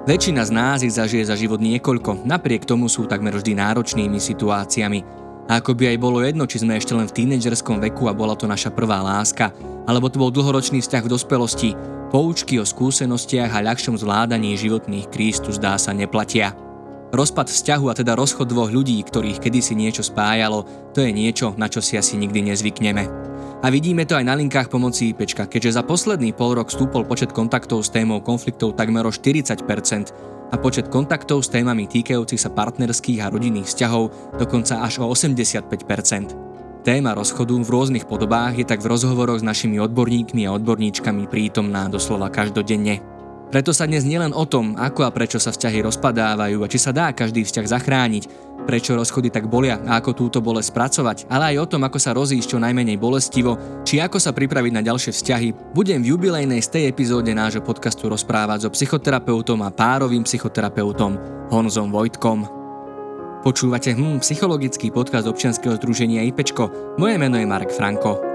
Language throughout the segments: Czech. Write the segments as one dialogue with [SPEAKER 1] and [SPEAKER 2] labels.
[SPEAKER 1] Väčšina z nás ich zažije za život niekoľko, napriek tomu sú takmer vždy náročnými situáciami. A ako by aj bolo jedno, či sme ešte len v tínedžerskom veku a bola to naša prvá láska, alebo to bol dlhoročný vzťah v dospelosti, poučky o skúsenostiach a ľahšom zvládaní životných kríz tu zdá sa neplatia. Rozpad vzťahu a teda rozchod dvoch ľudí, ktorých kedysi niečo spájalo, to je niečo, na čo si asi nikdy nezvykneme. A vidíme to aj na linkách pomoci IPčka, keďže za posledný pol rok stúpol počet kontaktov s témou konfliktov takmer o 40% a počet kontaktov s témami týkajúcich sa partnerských a rodinných vzťahov dokonca až o 85%. Téma rozchodu v rôznych podobách je tak v rozhovoroch s našimi odborníkmi a odborníčkami prítomná doslova každodenne. Preto sa dnes nielen o tom, ako a prečo sa vzťahy rozpadávajú a či sa dá každý vzťah zachrániť, prečo rozchody tak bolia a ako túto bolesť spracovať, ale aj o tom, ako sa rozísť čo najmenej bolestivo, či ako sa pripraviť na ďalšie vzťahy, budem v jubilejnej z tej epizóde nášho podcastu rozprávať so psychoterapeutom a párovým psychoterapeutom Honzom Vojtkom. Počúvate hm, psychologický podcast občianskeho združenia IPčko. Moje meno je Marek Franko.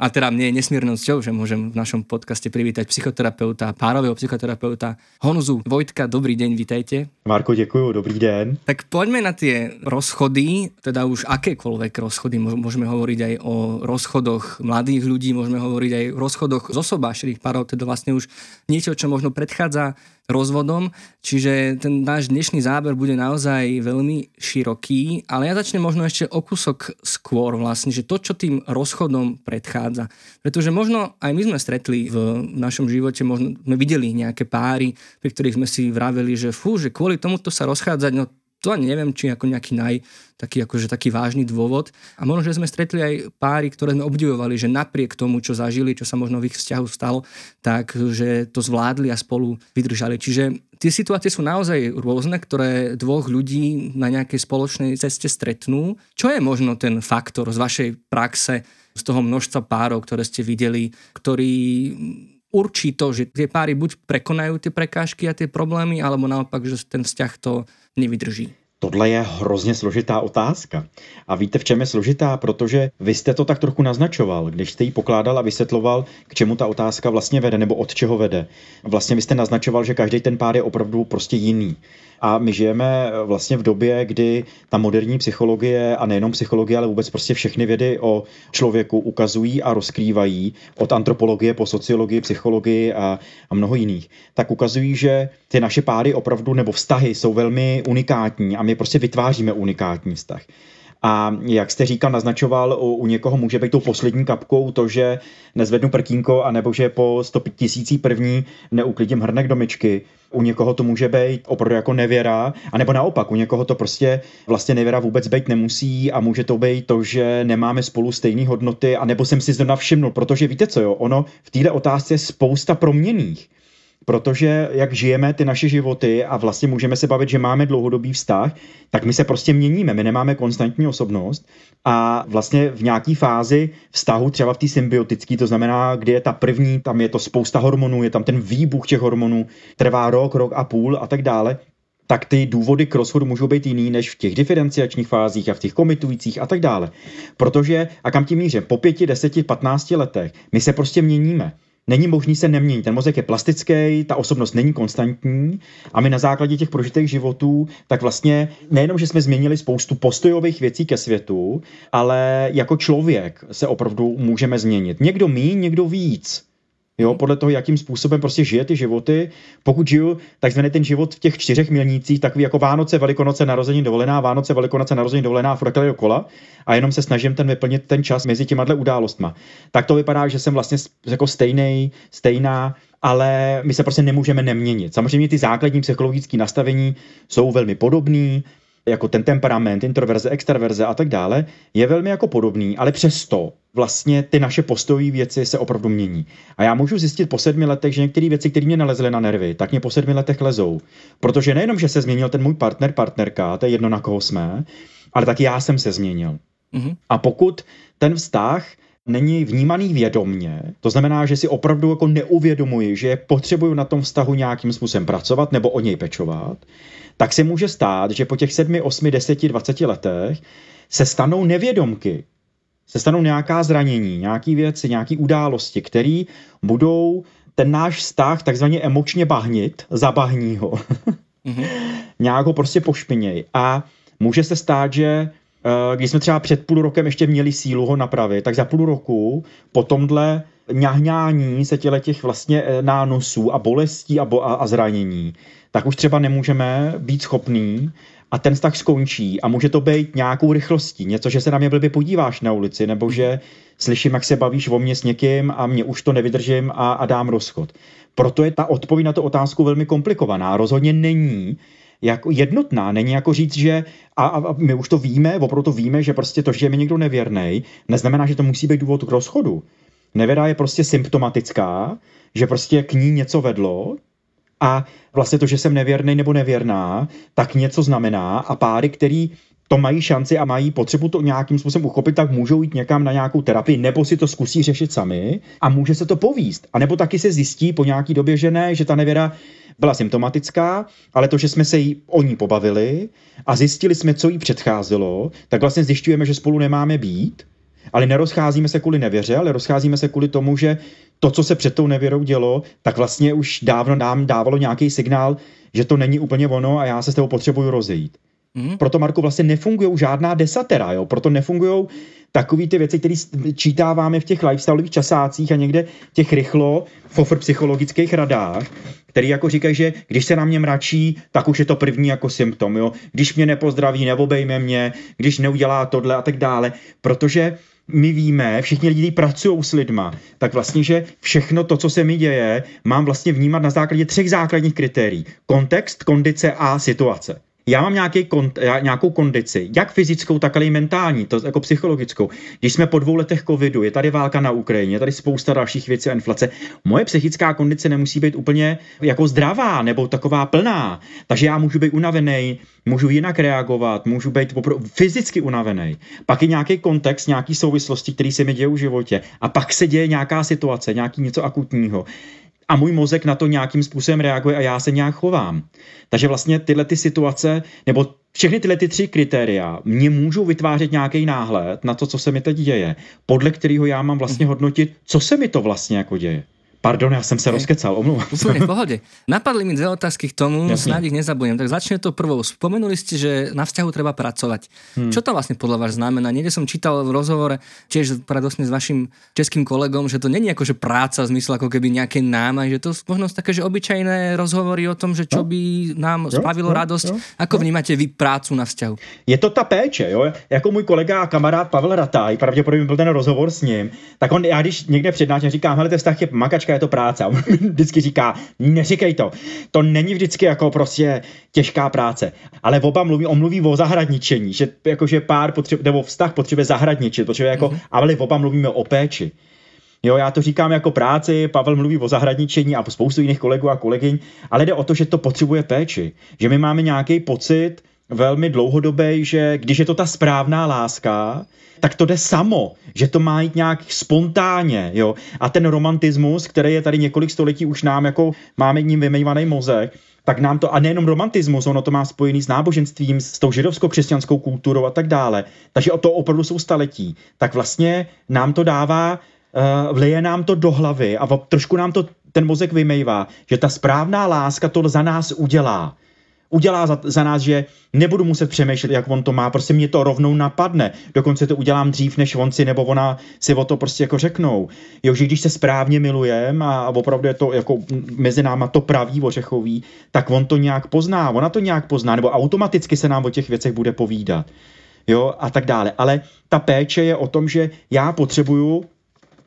[SPEAKER 1] A teda mne je nesmírnou cťou, že môžem v našom podcaste privítať psychoterapeuta, párového psychoterapeuta Honzu Vojtka. Dobrý deň, vítajte.
[SPEAKER 2] Marko, děkuji, dobrý den.
[SPEAKER 1] Tak poďme na tie rozchody, teda už akékoľvek rozchody. Môžeme hovoriť aj o rozchodoch mladých ľudí, môžeme hovoriť aj o rozchodoch z osobášených párov, teda vlastne už niečo, čo možno predchádza rozvodom, čiže ten náš dnešný záber bude naozaj veľmi široký, ale ja začnem možno ešte o kúsok skôr vlastne, že to, čo tým rozchodom predchádza. Pretože možno aj my sme stretli v našom živote, možno sme videli nejaké páry, pri ktorých sme si vraveli, že fú, že kvôli tomuto sa rozchádzať, no to ani neviem, či ako nejaký naj, taký, akože taký vážny dôvod. A možno, že sme stretli aj páry, ktoré sme obdivovali, že napriek tomu, čo zažili, čo sa možno v ich vzťahu stalo, tak že to zvládli a spolu vydržali. Čiže tie situácie sú naozaj rôzne, ktoré dvoch ľudí na nejakej spoločnej ceste stretnú. Čo je možno ten faktor z vašej praxe, z toho množstva párov, ktoré ste videli, ktorý určí to, že tie páry buď prekonajú tie prekážky a tie problémy, alebo naopak, že ten vzťah to nevydrží.
[SPEAKER 2] Tohle je hrozně složitá otázka. A víte, v čem je složitá? Protože vy jste to tak trochu naznačoval, když jste ji pokládal a vysvětloval, k čemu ta otázka vlastně vede, nebo od čeho vede. Vlastně vy jste naznačoval, že každý ten pár je opravdu prostě jiný. A my žijeme vlastně v době, kdy ta moderní psychologie a nejenom psychologie, ale vůbec prostě všechny vědy o člověku ukazují a rozkrývají od antropologie po sociologii, psychologii a, a mnoho jiných, tak ukazují, že ty naše páry opravdu nebo vztahy jsou velmi unikátní a my prostě vytváříme unikátní vztah. A jak jste říkal, naznačoval, u, u někoho může být tou poslední kapkou to, že nezvednu prkínko, anebo že po 100 tisící první neuklidím hrnek do myčky. U někoho to může být opravdu jako nevěra, anebo naopak, u někoho to prostě vlastně nevěra vůbec být nemusí a může to být to, že nemáme spolu stejné hodnoty, anebo jsem si zrovna všimnul, protože víte co jo, ono v této otázce je spousta proměných protože jak žijeme ty naše životy a vlastně můžeme se bavit, že máme dlouhodobý vztah, tak my se prostě měníme, my nemáme konstantní osobnost a vlastně v nějaký fázi vztahu, třeba v té symbiotické, to znamená, kdy je ta první, tam je to spousta hormonů, je tam ten výbuch těch hormonů, trvá rok, rok a půl a tak dále, tak ty důvody k rozchodu můžou být jiný než v těch diferenciačních fázích a v těch komitujících a tak dále. Protože, a kam tím mířím, po pěti, deseti, patnácti letech my se prostě měníme není možný se neměnit. Ten mozek je plastický, ta osobnost není konstantní a my na základě těch prožitých životů, tak vlastně nejenom, že jsme změnili spoustu postojových věcí ke světu, ale jako člověk se opravdu můžeme změnit. Někdo mí, někdo víc. Jo, podle toho, jakým způsobem prostě žije ty životy. Pokud žiju takzvaný ten život v těch čtyřech milnících, takový jako Vánoce, Velikonoce, narození dovolená, Vánoce, Velikonoce, narození dovolená, furt dokola a jenom se snažím ten vyplnit ten čas mezi těma událostma. Tak to vypadá, že jsem vlastně jako stejný, stejná, ale my se prostě nemůžeme neměnit. Samozřejmě ty základní psychologické nastavení jsou velmi podobné, jako ten temperament, introverze, extraverze a tak dále, je velmi jako podobný, ale přesto vlastně ty naše postojové věci se opravdu mění. A já můžu zjistit po sedmi letech, že některé věci, které mě nalezly na nervy, tak mě po sedmi letech lezou. Protože nejenom, že se změnil ten můj partner, partnerka, to je jedno, na koho jsme, ale taky já jsem se změnil. Mm-hmm. A pokud ten vztah není vnímaný vědomně, to znamená, že si opravdu jako neuvědomuji, že potřebuju na tom vztahu nějakým způsobem pracovat nebo o něj pečovat, tak se může stát, že po těch sedmi, osmi, deseti, dvaceti letech se stanou nevědomky se stanou nějaká zranění, nějaké věci, nějaké události, které budou ten náš vztah takzvaně emočně bahnit, zabahní ho. mm-hmm. Nějak ho prostě pošpiněj. A může se stát, že když jsme třeba před půl rokem ještě měli sílu ho napravit, tak za půl roku po tomhle ňahňání se těle těch vlastně eh, nánosů a bolestí a, bo- a zranění, tak už třeba nemůžeme být schopný a ten vztah skončí a může to být nějakou rychlostí, něco, že se na mě blbě podíváš na ulici, nebo že slyším, jak se bavíš o mě s někým a mě už to nevydržím a, a dám rozchod. Proto je ta odpověď na tu otázku velmi komplikovaná. Rozhodně není jako jednotná. Není jako říct, že a, a my už to víme, opravdu to víme, že prostě to, že je mi někdo nevěrný, neznamená, že to musí být důvod k rozchodu. Nevěra je prostě symptomatická, že prostě k ní něco vedlo, a vlastně to, že jsem nevěrný nebo nevěrná, tak něco znamená a páry, který to mají šanci a mají potřebu to nějakým způsobem uchopit, tak můžou jít někam na nějakou terapii, nebo si to zkusí řešit sami a může se to povíst. A nebo taky se zjistí po nějaký době, že ne, že ta nevěra byla symptomatická, ale to, že jsme se jí o ní pobavili a zjistili jsme, co jí předcházelo, tak vlastně zjišťujeme, že spolu nemáme být, ale nerozcházíme se kvůli nevěře, ale rozcházíme se kvůli tomu, že to, co se před tou nevěrou dělo, tak vlastně už dávno nám dávalo nějaký signál, že to není úplně ono a já se s tebou potřebuju rozejít. Mm. Proto, Marku, vlastně nefungují žádná desatera, jo? proto nefungují takové ty věci, které čítáváme v těch lifestyleových časácích a někde těch rychlo fofr psychologických radách, který jako říkají, že když se na mě mračí, tak už je to první jako symptom, jo? když mě nepozdraví, neobejme mě, když neudělá tohle a tak dále, protože my víme, všichni lidi, pracují s lidma, tak vlastně, že všechno to, co se mi děje, mám vlastně vnímat na základě třech základních kritérií. Kontext, kondice a situace já mám nějaký kont, nějakou kondici, jak fyzickou, tak ale i mentální, to jako psychologickou. Když jsme po dvou letech covidu, je tady válka na Ukrajině, je tady spousta dalších věcí a inflace, moje psychická kondice nemusí být úplně jako zdravá nebo taková plná, takže já můžu být unavený, můžu jinak reagovat, můžu být popr- fyzicky unavený. Pak je nějaký kontext, nějaký souvislosti, které se mi dějí v životě a pak se děje nějaká situace, nějaký něco akutního a můj mozek na to nějakým způsobem reaguje a já se nějak chovám. Takže vlastně tyhle ty situace, nebo všechny tyhle ty tři kritéria mě můžou vytvářet nějaký náhled na to, co se mi teď děje, podle kterého já mám vlastně mhm. hodnotit, co se mi to vlastně jako děje. Pardon, já jsem se rozkecal, omlouvám
[SPEAKER 1] Úplne v pohode. Napadli mi dve otázky k tomu, Jasne. snáď ich nezabudnem. Tak začne to prvou. Spomenuli ste, že na vzťahu treba pracovať. Hmm. Čo to vlastne podľa vás znamená? Niekde som čítal v rozhovore tiež predosne s vašim českým kolegom, že to není ako že práca v zmysle ako keby nejaké náma, že to možno také, že obyčajné rozhovory o tom, že čo by nám jo, spavilo jo, radosť. Jo, ako jo. vnímate vy prácu na vzťahu?
[SPEAKER 2] Je to ta péče, jo? Jako můj kolega a kamarád Pavel Rataj, pravděpodobně byl ten rozhovor s ním, tak on, já když někde přednáším, říkám, hele, ten vztah je makačka, je to práce. A on vždycky říká, neříkej to. To není vždycky jako prostě těžká práce. Ale oba mluví, on mluví o zahradničení, že jakože pár potřebuje, nebo vztah potřebuje zahradničit, potřebuje jako, mm-hmm. ale oba mluvíme o péči. Jo, já to říkám jako práci, Pavel mluví o zahradničení a spoustu jiných kolegů a kolegyň, ale jde o to, že to potřebuje péči. Že my máme nějaký pocit velmi dlouhodobý, že když je to ta správná láska, tak to jde samo, že to má jít nějak spontánně, jo. A ten romantismus, který je tady několik století už nám jako máme ním vymývaný mozek, tak nám to, a nejenom romantismus, ono to má spojený s náboženstvím, s tou židovsko-křesťanskou kulturou a tak dále. Takže o to opravdu jsou staletí. Tak vlastně nám to dává, uh, vleje nám to do hlavy a trošku nám to ten mozek vymejvá, že ta správná láska to za nás udělá udělá za, za nás, že nebudu muset přemýšlet, jak on to má, prostě mě to rovnou napadne. Dokonce to udělám dřív, než on si nebo ona si o to prostě jako řeknou. Jo, že když se správně milujeme a, a opravdu je to jako mezi náma to pravý ořechový, tak on to nějak pozná, ona to nějak pozná, nebo automaticky se nám o těch věcech bude povídat. Jo, a tak dále. Ale ta péče je o tom, že já potřebuju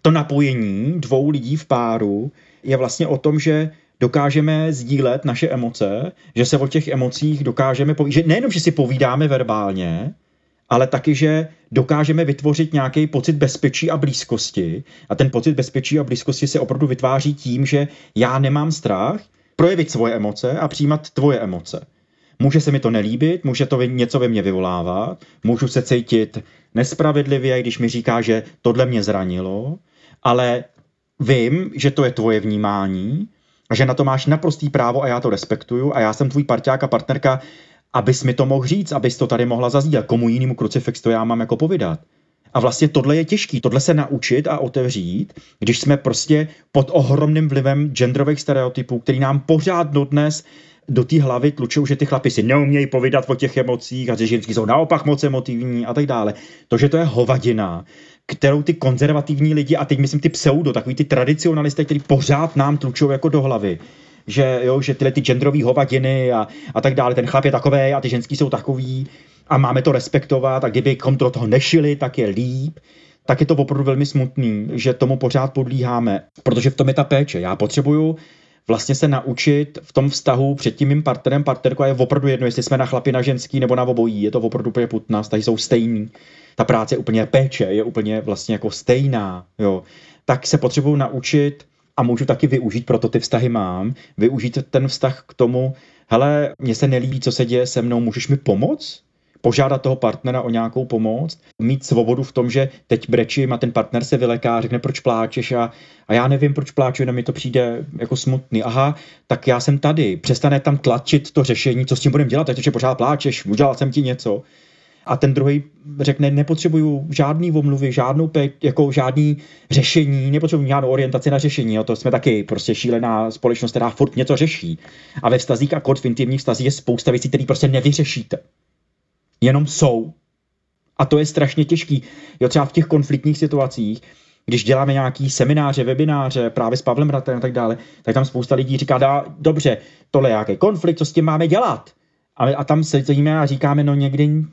[SPEAKER 2] to napojení dvou lidí v páru, je vlastně o tom, že dokážeme sdílet naše emoce, že se o těch emocích dokážeme povídat, že nejenom, že si povídáme verbálně, ale taky, že dokážeme vytvořit nějaký pocit bezpečí a blízkosti. A ten pocit bezpečí a blízkosti se opravdu vytváří tím, že já nemám strach projevit svoje emoce a přijímat tvoje emoce. Může se mi to nelíbit, může to něco ve mně vyvolávat, můžu se cítit nespravedlivě, když mi říká, že tohle mě zranilo, ale vím, že to je tvoje vnímání a že na to máš naprostý právo a já to respektuju a já jsem tvůj parťák a partnerka, abys mi to mohl říct, abys to tady mohla zazdílet. Komu jinému krucifix to já mám jako povídat. A vlastně tohle je těžký, tohle se naučit a otevřít, když jsme prostě pod ohromným vlivem genderových stereotypů, který nám pořád dodnes do té hlavy tlučou, že ty chlapi si neumějí povídat o těch emocích a že ženský jsou naopak moc emotivní a tak dále. To, že to je hovadina, kterou ty konzervativní lidi, a teď myslím ty pseudo, takový ty tradicionalisté, který pořád nám tlučou jako do hlavy, že, jo, že tyhle ty genderové hovadiny a, a tak dále, ten chlap je takový a ty ženský jsou takový a máme to respektovat a kdybychom do toho nešili, tak je líp tak je to opravdu velmi smutný, že tomu pořád podlíháme, protože v tom je ta péče. Já potřebuju vlastně se naučit v tom vztahu před tím mým partnerem, partnerkou a je opravdu jedno, jestli jsme na chlapi, na ženský nebo na obojí, je to opravdu putná, vztahy jsou stejný. Ta práce je úplně péče, je úplně vlastně jako stejná, jo. Tak se potřebuju naučit a můžu taky využít, proto ty vztahy mám, využít ten vztah k tomu, hele, mně se nelíbí, co se děje se mnou, můžeš mi pomoct? požádat toho partnera o nějakou pomoc, mít svobodu v tom, že teď brečím a ten partner se vyleká, řekne, proč pláčeš a, a já nevím, proč pláču, jenom mi to přijde jako smutný. Aha, tak já jsem tady, přestane tam tlačit to řešení, co s tím budeme dělat, teď pořád pláčeš, udělal jsem ti něco. A ten druhý řekne, nepotřebuju žádný omluvy, žádnou pe- jako žádný řešení, nepotřebuju žádnou orientaci na řešení. Jo. To jsme taky prostě šílená společnost, která furt něco řeší. A ve vztazích a kod v intimních vztazích je spousta věcí, které prostě nevyřešíte jenom jsou. A to je strašně těžký. Jo, třeba v těch konfliktních situacích, když děláme nějaký semináře, webináře právě s Pavlem Ratem a tak dále, tak tam spousta lidí říká, dobře, tohle je nějaký konflikt, co s tím máme dělat? A, a tam sedíme a říkáme, no někdy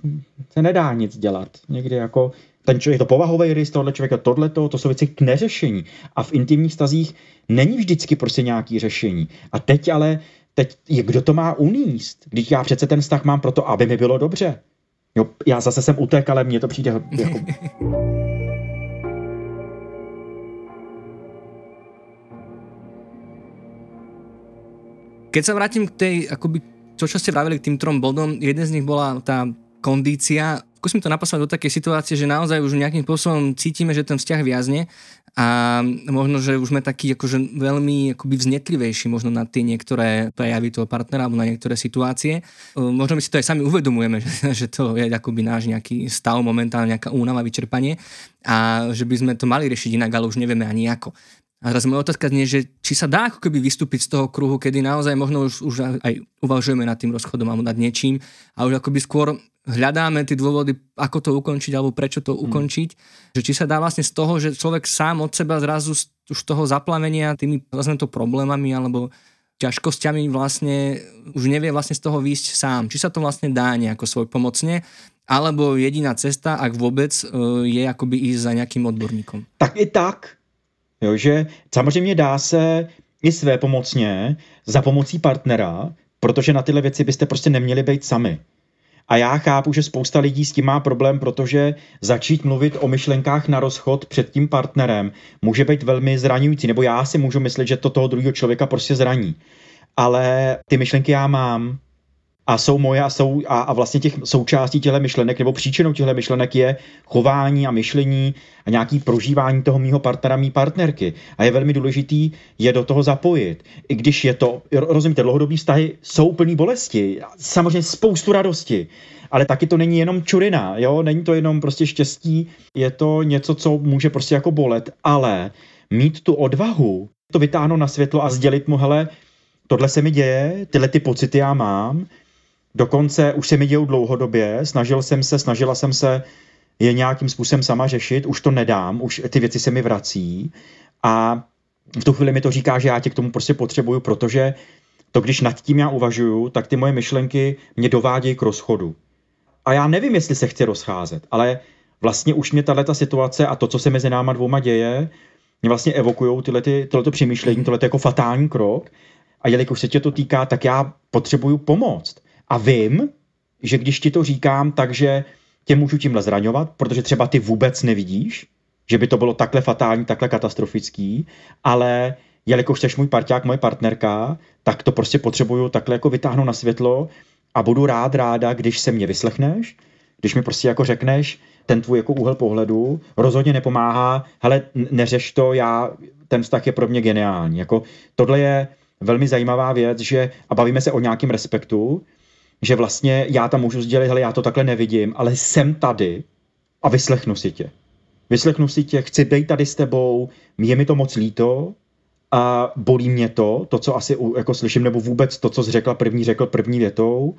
[SPEAKER 2] se nedá nic dělat. Někdy jako ten člověk, to povahový rys tohle člověka, tohle to, to jsou věci k neřešení. A v intimních stazích není vždycky prostě nějaký řešení. A teď ale, teď, kdo to má uníst? Když já přece ten vztah mám proto, aby mi bylo dobře. Jo, já zase jsem utek, ale mně to přijde jako...
[SPEAKER 1] Keď sa vrátim k tej, akoby, to, čo ste vravili k tým trom bodom, jeden z nich bola tá kondícia. Skúsim to napasovať do takej situácie, že naozaj už nejakým spôsobom cítime, že ten vzťah viazne a možno, že už sme takí akože veľmi akoby vznetlivejší možno na tie niektoré prejavy toho partnera alebo na niektoré situácie. Možno my si to aj sami uvedomujeme, že, že to je akoby náš nejaký stav, momentálne nejaká únava, vyčerpanie a že by sme to mali riešiť inak, ale už nevieme ani ako. A teraz moja otázka znie, že či sa dá ako keby vystúpiť z toho kruhu, kedy naozaj možno už, už aj uvažujeme nad tým rozchodom alebo nad niečím a už akoby skôr hľadáme tie dôvody, ako to ukončiť alebo prečo to hmm. ukončiť. Že či sa dá vlastne z toho, že človek sám od seba zrazu z už toho zaplavenia tými vlastne to problémami alebo ťažkosťami vlastne už nevie vlastne z toho výjsť sám. Či sa to vlastne dá nejako svoj pomocne, alebo jediná cesta, ak vôbec, e, je akoby ísť za nejakým odborníkom.
[SPEAKER 2] Tak i tak. Jo, že samozřejmě dá se i své pomocně za pomocí partnera, protože na tyhle věci byste prostě neměli být sami. A já chápu, že spousta lidí s tím má problém, protože začít mluvit o myšlenkách na rozchod před tím partnerem může být velmi zraňující, nebo já si můžu myslet, že to toho druhého člověka prostě zraní. Ale ty myšlenky já mám, a jsou moje a, jsou, a, a vlastně těch součástí těchto myšlenek nebo příčinou těchto myšlenek je chování a myšlení a nějaký prožívání toho mýho partnera, mý partnerky. A je velmi důležitý je do toho zapojit. I když je to, rozumíte, dlouhodobý vztahy jsou plný bolesti, samozřejmě spoustu radosti, ale taky to není jenom čurina, jo, není to jenom prostě štěstí, je to něco, co může prostě jako bolet, ale mít tu odvahu, to vytáhnout na světlo a sdělit mu, hele, tohle se mi děje, tyhle ty pocity já mám, Dokonce už se mi dějou dlouhodobě, snažil jsem se, snažila jsem se je nějakým způsobem sama řešit, už to nedám, už ty věci se mi vrací a v tu chvíli mi to říká, že já tě k tomu prostě potřebuju, protože to, když nad tím já uvažuju, tak ty moje myšlenky mě dovádějí k rozchodu. A já nevím, jestli se chci rozcházet, ale vlastně už mě tato situace a to, co se mezi náma dvouma děje, mě vlastně evokují tyhle, ty, tohleto přemýšlení, tohle jako fatální krok. A jelikož se tě to týká, tak já potřebuju pomoct. A vím, že když ti to říkám, takže tě můžu tímhle zraňovat, protože třeba ty vůbec nevidíš, že by to bylo takhle fatální, takhle katastrofický, ale jelikož jsi můj parťák, moje partnerka, tak to prostě potřebuju takhle jako vytáhnout na světlo a budu rád, ráda, když se mě vyslechneš, když mi prostě jako řekneš ten tvůj jako úhel pohledu, rozhodně nepomáhá, hele, neřeš to, já, ten vztah je pro mě geniální. Jako, tohle je velmi zajímavá věc, že, a bavíme se o nějakém respektu, že vlastně já tam můžu sdělit, hele, já to takhle nevidím, ale jsem tady a vyslechnu si tě. vyslechnu si tě, chci být tady s tebou, je mi to moc líto a bolí mě to, to, co asi jako slyším, nebo vůbec to, co jsi řekla první, řekl první větou,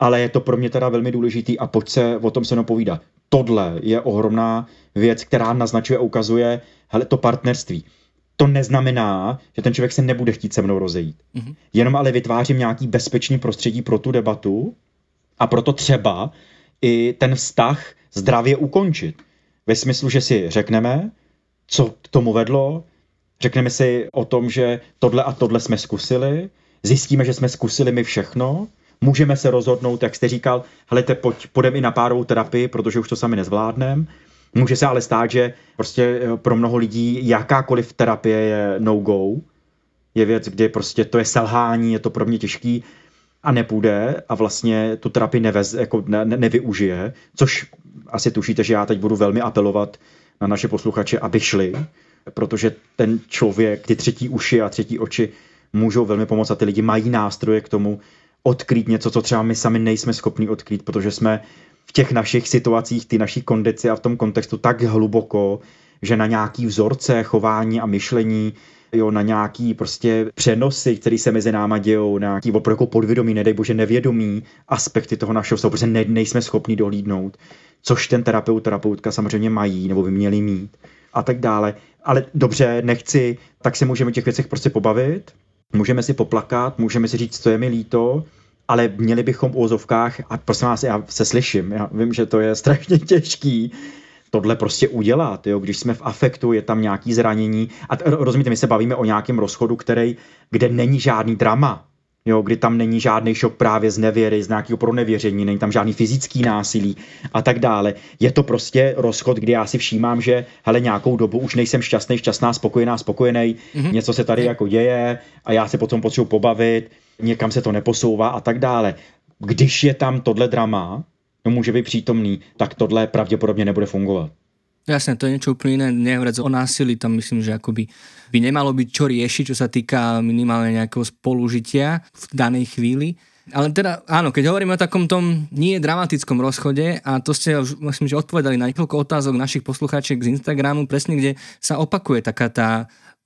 [SPEAKER 2] ale je to pro mě teda velmi důležitý a pojď se o tom se povídat. Tohle je ohromná věc, která naznačuje a ukazuje, hele, to partnerství. To neznamená, že ten člověk se nebude chtít se mnou rozejít. Mm-hmm. Jenom ale vytvářím nějaký bezpečný prostředí pro tu debatu a proto třeba i ten vztah zdravě ukončit. Ve smyslu, že si řekneme, co k tomu vedlo, řekneme si o tom, že tohle a tohle jsme zkusili, zjistíme, že jsme zkusili my všechno, můžeme se rozhodnout, jak jste říkal, helejte, pojď, půjdeme i na párovou terapii, protože už to sami nezvládneme. Může se ale stát, že prostě eh, pro mnoho lidí jakákoliv terapie je no-go, je věc, kdy prostě to je selhání, je to pro mě těžký a nepůjde a vlastně tu terapii nevez, jako ne, ne, nevyužije, což asi tušíte, že já teď budu velmi apelovat na naše posluchače, aby šli, protože ten člověk, ty třetí uši a třetí oči můžou velmi pomoct a ty lidi mají nástroje k tomu odkrýt něco, co třeba my sami nejsme schopni odkrýt, protože jsme v těch našich situacích, ty naší kondici a v tom kontextu tak hluboko, že na nějaký vzorce chování a myšlení jo, na nějaký prostě přenosy, které se mezi náma dějou, na nějaký opravdu jako podvědomí, nedej bože nevědomí aspekty toho našeho vztahu, protože ne, nejsme schopni dohlídnout, což ten terapeut, terapeutka samozřejmě mají, nebo by měli mít a tak dále. Ale dobře, nechci, tak se můžeme o těch věcech prostě pobavit, můžeme si poplakat, můžeme si říct, co je mi líto, ale měli bychom u ozovkách, a prosím vás, já se slyším, já vím, že to je strašně těžký, tohle prostě udělat, jo? když jsme v afektu, je tam nějaký zranění a rozumíte, my se bavíme o nějakém rozchodu, který, kde není žádný drama, jo, kdy tam není žádný šok právě z nevěry, z nějakého pronevěření, není tam žádný fyzický násilí a tak dále. Je to prostě rozchod, kdy já si všímám, že hele, nějakou dobu už nejsem šťastný, šťastná, spokojená, spokojený, mm-hmm. něco se tady jako děje a já se potom potřebuji pobavit, někam se to neposouvá a tak dále. Když je tam tohle drama, no může být přítomný, tak tohle pravděpodobně nebude fungovat.
[SPEAKER 1] Jasne, to je niečo úplne iné, nehovoriac o násilí, tam myslím, že akoby by nemalo byť čo riešiť, čo sa týka minimálne nejakého spolužitia v danej chvíli. Ale teda áno, keď hovoríme o takom tom nie dramatickom rozchode a to ste už myslím, že odpovedali na niekoľko otázok našich poslucháčiek z Instagramu, presne kde sa opakuje taká tá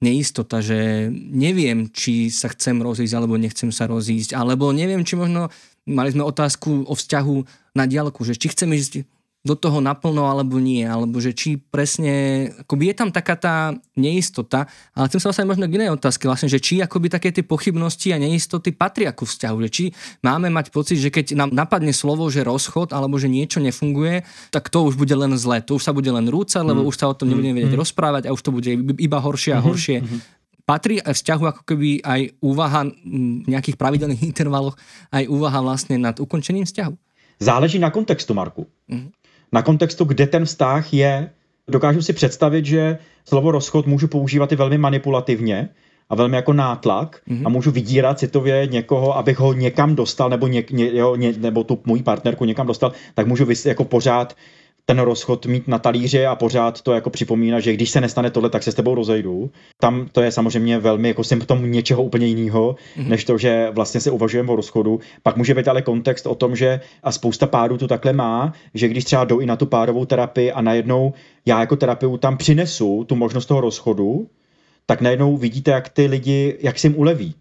[SPEAKER 1] neistota, že neviem, či sa chcem rozísť alebo nechcem sa rozísť, alebo neviem, či možno mali sme otázku o vzťahu na diálku, že či chcem ísť do toho naplno alebo nie, alebo že či presne, akoby je tam taká tá neistota, ale chcem sa vlastne možno k inej otázke, vlastne, že či akoby také tie pochybnosti a neistoty patria ku vzťahu, že či máme mať pocit, že keď nám napadne slovo, že rozchod alebo že niečo nefunguje, tak to už bude len zlé, to už sa bude len rúcať, lebo mm. už sa o tom nebudeme vedieť mm. rozprávať a už to bude iba horšie a mhm. horšie. Mm-hmm. Patrí aj vzťahu ako keby aj úvaha v nejakých pravidelných intervaloch, aj úvaha vlastne nad ukončením vzťahu?
[SPEAKER 2] Záleží na kontextu, Marku. Mm-hmm na kontextu, kde ten vztah je. Dokážu si představit, že slovo rozchod můžu používat i velmi manipulativně a velmi jako nátlak mm-hmm. a můžu vydírat citově někoho, abych ho někam dostal nebo, něk, ně, jo, ně, nebo tu moji partnerku někam dostal, tak můžu vys, jako pořád ten rozchod mít na talíři a pořád to jako připomíná, že když se nestane tohle, tak se s tebou rozejdu. Tam to je samozřejmě velmi jako symptom něčeho úplně jiného, mm-hmm. než to, že vlastně se uvažujeme o rozchodu. Pak může být ale kontext o tom, že a spousta párů to takhle má, že když třeba jdou i na tu párovou terapii a najednou já jako terapeut tam přinesu tu možnost toho rozchodu, tak najednou vidíte, jak ty lidi, jak si jim uleví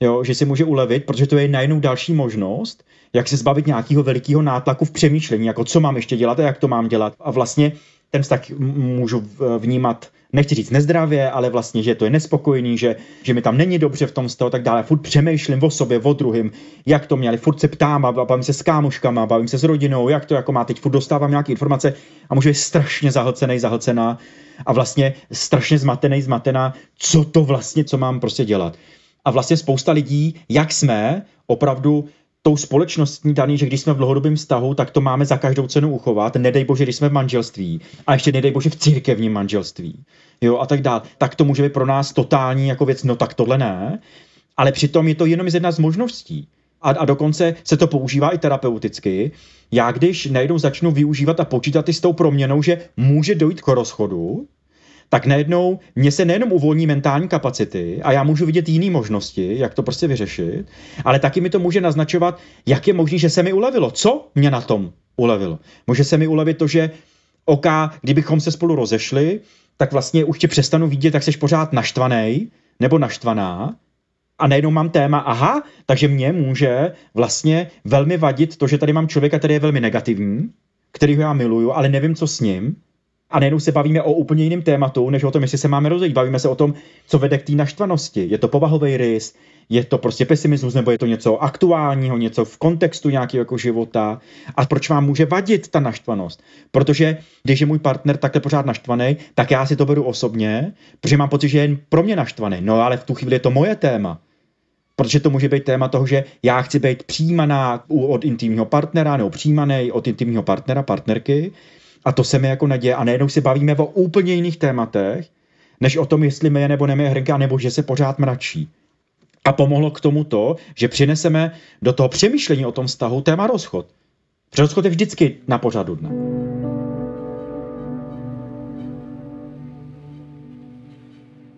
[SPEAKER 2] jo, že si může ulevit, protože to je najednou další možnost, jak se zbavit nějakého velikého nátlaku v přemýšlení, jako co mám ještě dělat a jak to mám dělat. A vlastně ten vztah můžu vnímat, nechci říct nezdravě, ale vlastně, že to je nespokojný, že, že mi tam není dobře v tom z toho tak dále. Furt přemýšlím o sobě, o druhém, jak to měli, furt se ptám a bavím se s kámoškama, bavím se s rodinou, jak to jako má teď, furt dostávám nějaké informace a můžu být strašně zahlcený, zahlcená a vlastně strašně zmatený, zmatená, co to vlastně, co mám prostě dělat a vlastně spousta lidí, jak jsme, opravdu tou společností daný, že když jsme v dlouhodobém vztahu, tak to máme za každou cenu uchovat. Nedej bože, když jsme v manželství. A ještě nedej bože v církevním manželství. Jo, a tak dál. Tak to může být pro nás totální jako věc, no tak tohle ne. Ale přitom je to jenom jedna z možností. A, a dokonce se to používá i terapeuticky. Já když najednou začnu využívat a počítat i s tou proměnou, že může dojít k rozchodu, tak najednou mě se nejenom uvolní mentální kapacity a já můžu vidět jiné možnosti, jak to prostě vyřešit, ale taky mi to může naznačovat, jak je možné, že se mi ulevilo. Co mě na tom ulevilo? Může se mi ulevit to, že oka, kdybychom se spolu rozešli, tak vlastně už tě přestanu vidět, tak jsi pořád naštvaný nebo naštvaná a najednou mám téma, aha, takže mě může vlastně velmi vadit to, že tady mám člověka, který je velmi negativní, kterýho já miluju, ale nevím, co s ním. A najednou se bavíme o úplně jiném tématu, než o tom, jestli se máme rozejít. Bavíme se o tom, co vede k té naštvanosti. Je to povahový rys, je to prostě pesimismus, nebo je to něco aktuálního, něco v kontextu nějakého jako života. A proč vám může vadit ta naštvanost? Protože když je můj partner takhle pořád naštvaný, tak já si to beru osobně, protože mám pocit, že je jen pro mě naštvaný. No ale v tu chvíli je to moje téma. Protože to může být téma toho, že já chci být přijímaná od intimního partnera nebo přijímaný od intimního partnera, partnerky. A to se mi jako neděje. A najednou si bavíme o úplně jiných tématech, než o tom, jestli mě nebo nemě hrnka, nebo že se pořád mračí. A pomohlo k tomu to, že přineseme do toho přemýšlení o tom vztahu téma rozchod. rozchod je vždycky na pořadu dne.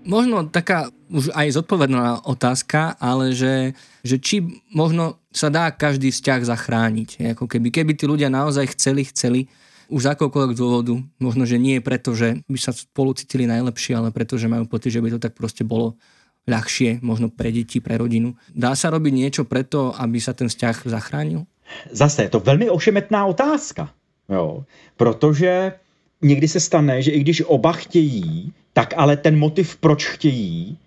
[SPEAKER 1] Možno taká už aj zodpovedná otázka, ale že, že či možno sa dá každý vzťah zachrániť. Ako keby, keby tí ľudia naozaj chceli, chceli, už z akokoľvek dôvodu, možno, že nie preto, že by sa spolu cítili najlepšie, ale preto, že majú pocit, že by to tak proste bolo ľahšie, možno pre deti, pre rodinu. Dá sa robiť niečo preto, aby sa ten vzťah zachránil?
[SPEAKER 2] Zase je to velmi ošemetná otázka, jo, protože někdy se stane, že i když oba chtějí, tak ale ten motiv, proč chtějí,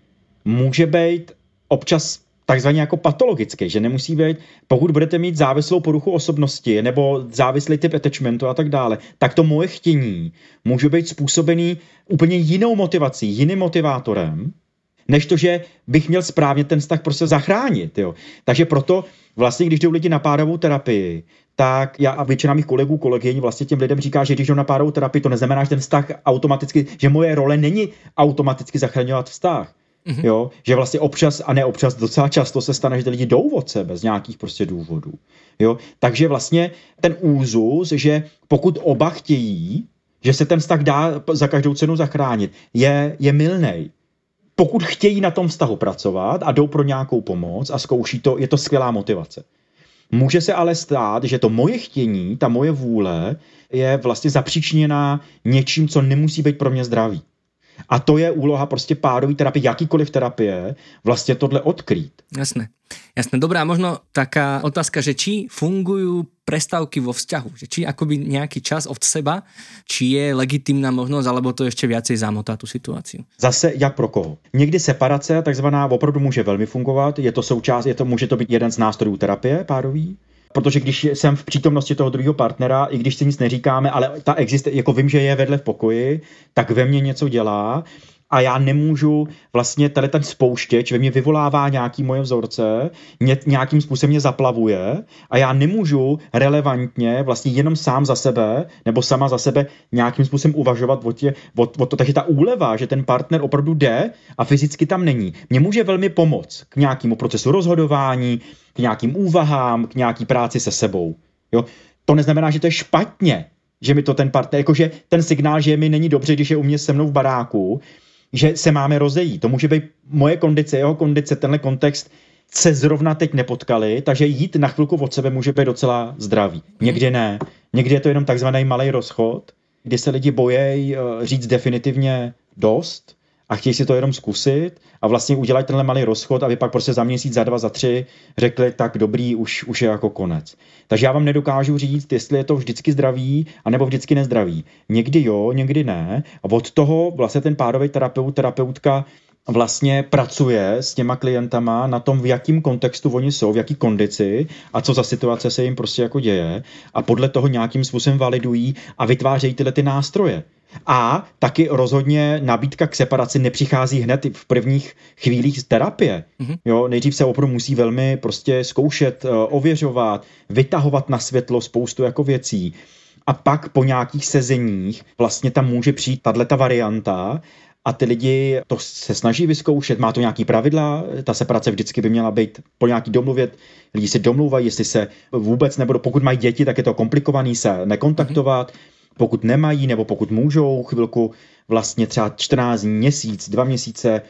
[SPEAKER 2] může být občas takzvaně jako patologický, že nemusí být, pokud budete mít závislou poruchu osobnosti nebo závislý typ attachmentu a tak dále, tak to moje chtění může být způsobený úplně jinou motivací, jiným motivátorem, než to, že bych měl správně ten vztah prostě zachránit. Jo. Takže proto vlastně, když jdou lidi na párovou terapii, tak já a většina mých kolegů, kolegyň vlastně těm lidem říká, že když jdou na párovou terapii, to neznamená, že ten vztah automaticky, že moje role není automaticky zachraňovat vztah. Mm-hmm. Jo, že vlastně občas a ne občas, docela často se stane, že ty lidi jdou od sebe z nějakých prostě důvodů. Jo, takže vlastně ten úzus, že pokud oba chtějí, že se ten vztah dá za každou cenu zachránit, je, je milnej pokud chtějí na tom vztahu pracovat a jdou pro nějakou pomoc a zkouší to, je to skvělá motivace. Může se ale stát, že to moje chtění, ta moje vůle je vlastně zapříčněná něčím, co nemusí být pro mě zdravý. A to je úloha prostě párové terapie, jakýkoliv terapie, vlastně tohle odkrýt.
[SPEAKER 1] Jasné. Jasné, dobrá, možno taká otázka, že či fungujú prestávky vo vzťahu, že či akoby nejaký čas od seba, či je legitimná možnosť, alebo to ještě viacej zamotá tu situaci.
[SPEAKER 2] Zase jak pro koho. Někdy separace, takzvaná, opravdu může velmi fungovat, je to součást, je to, může to být jeden z nástrojů terapie párový, protože když jsem v přítomnosti toho druhého partnera, i když si nic neříkáme, ale ta existuje, jako vím, že je vedle v pokoji, tak ve mně něco dělá a já nemůžu vlastně tady ten spouštěč ve mně vyvolává nějaký moje vzorce, mě, nějakým způsobem mě zaplavuje a já nemůžu relevantně vlastně jenom sám za sebe nebo sama za sebe nějakým způsobem uvažovat o, tě, o, o to. Takže ta úleva, že ten partner opravdu jde a fyzicky tam není, mě může velmi pomoct k nějakému procesu rozhodování, k nějakým úvahám, k nějaký práci se sebou. Jo? To neznamená, že to je špatně, že mi to ten partner, jakože ten signál, že mi není dobře, když je u mě se mnou v baráku, že se máme rozejít. To může být moje kondice, jeho kondice, tenhle kontext se zrovna teď nepotkali, takže jít na chvilku od sebe může být docela zdravý. Někdy ne. Někdy je to jenom takzvaný malý rozchod, kdy se lidi bojejí eh, říct definitivně dost a chtějí si to jenom zkusit a vlastně udělat tenhle malý rozchod, aby pak prostě za měsíc, za dva, za tři řekli, tak dobrý, už, už je jako konec. Takže já vám nedokážu říct, jestli je to vždycky zdravý, anebo vždycky nezdravý. Někdy jo, někdy ne. A od toho vlastně ten párový terapeut, terapeutka vlastně pracuje s těma klientama na tom, v jakém kontextu oni jsou, v jaký kondici a co za situace se jim prostě jako děje a podle toho nějakým způsobem validují a vytvářejí tyhle ty nástroje. A taky rozhodně nabídka k separaci nepřichází hned v prvních chvílích terapie. Mm-hmm. Jo, nejdřív se opravdu musí velmi prostě zkoušet, eh, ověřovat, vytahovat na světlo spoustu jako věcí. A pak po nějakých sezeních vlastně tam může přijít tato varianta a ty lidi to se snaží vyzkoušet, má to nějaký pravidla, ta separace vždycky by měla být po nějaký domluvě, lidi si domluvají, jestli se vůbec nebo pokud mají děti, tak je to komplikovaný se nekontaktovat, mm-hmm pokud nemají nebo pokud můžou chvilku vlastně třeba 14 dní, měsíc, dva měsíce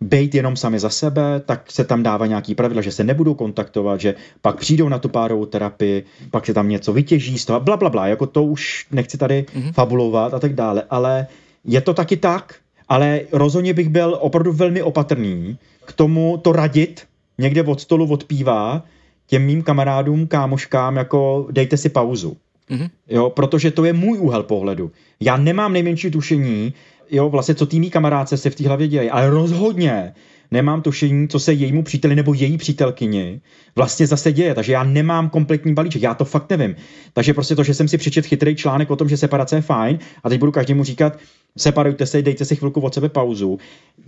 [SPEAKER 2] bejt jenom sami za sebe, tak se tam dává nějaký pravidla, že se nebudou kontaktovat, že pak přijdou na tu párovou terapii, pak se tam něco vytěží z toho, bla, bla, bla, jako to už nechci tady mm-hmm. fabulovat a tak dále, ale je to taky tak, ale rozhodně bych byl opravdu velmi opatrný k tomu to radit někde od stolu od píva těm mým kamarádům, kámoškám, jako dejte si pauzu. Mm-hmm. Jo, protože to je můj úhel pohledu. Já nemám nejmenší tušení, jo, vlastně co tými kamarádce se v té hlavě dělají, ale rozhodně nemám tušení, co se jejímu příteli nebo její přítelkyni vlastně zase děje, takže já nemám kompletní balíček, já to fakt nevím. Takže prostě to, že jsem si přečet chytrý článek o tom, že separace je fajn a teď budu každému říkat, separujte se, dejte si chvilku od sebe pauzu,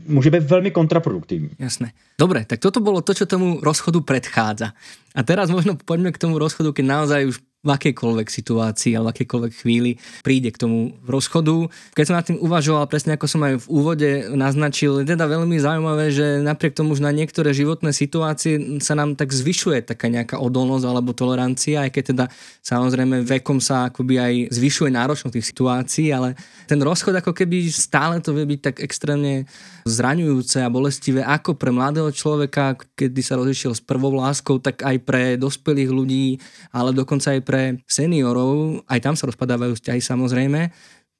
[SPEAKER 2] může být velmi kontraproduktivní.
[SPEAKER 1] Jasné. Dobre, tak toto bolo to, čo tomu rozchodu predchádza. A teraz možno poďme k tomu rozchodu, keď naozaj už v akejkoľvek situácii alebo v akejkoľvek chvíli príde k tomu rozchodu. Keď som nad tým uvažoval, presne ako som aj v úvode naznačil, je teda veľmi zaujímavé, že napriek tomu, že na niektoré životné situácie sa nám tak zvyšuje taká nejaká odolnosť alebo tolerancia, aj keď teda samozrejme vekom sa akoby aj zvyšuje náročnosť tých situácií, ale ten rozchod ako keby stále to vie byť tak extrémne zraňujúce a bolestivé ako pre mladého človeka, kedy sa rozišiel s prvou láskou, tak aj pre dospelých ľudí, ale dokonca aj pre seniorov, aj tam sa rozpadávajú vzťahy samozrejme.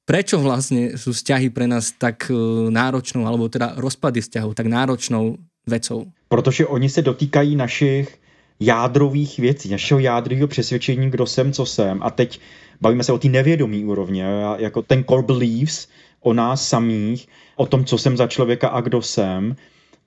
[SPEAKER 1] Prečo vlastne sú vzťahy pre nás tak e, náročnou, alebo teda rozpady vzťahov tak náročnou vecou?
[SPEAKER 2] Protože oni se dotýkají našich jádrových věcí, našeho jádrového přesvědčení, kdo jsem, co jsem. A teď bavíme se o té nevědomí úrovně, jako ten core beliefs o nás samých, o tom, co jsem za člověka a kdo jsem,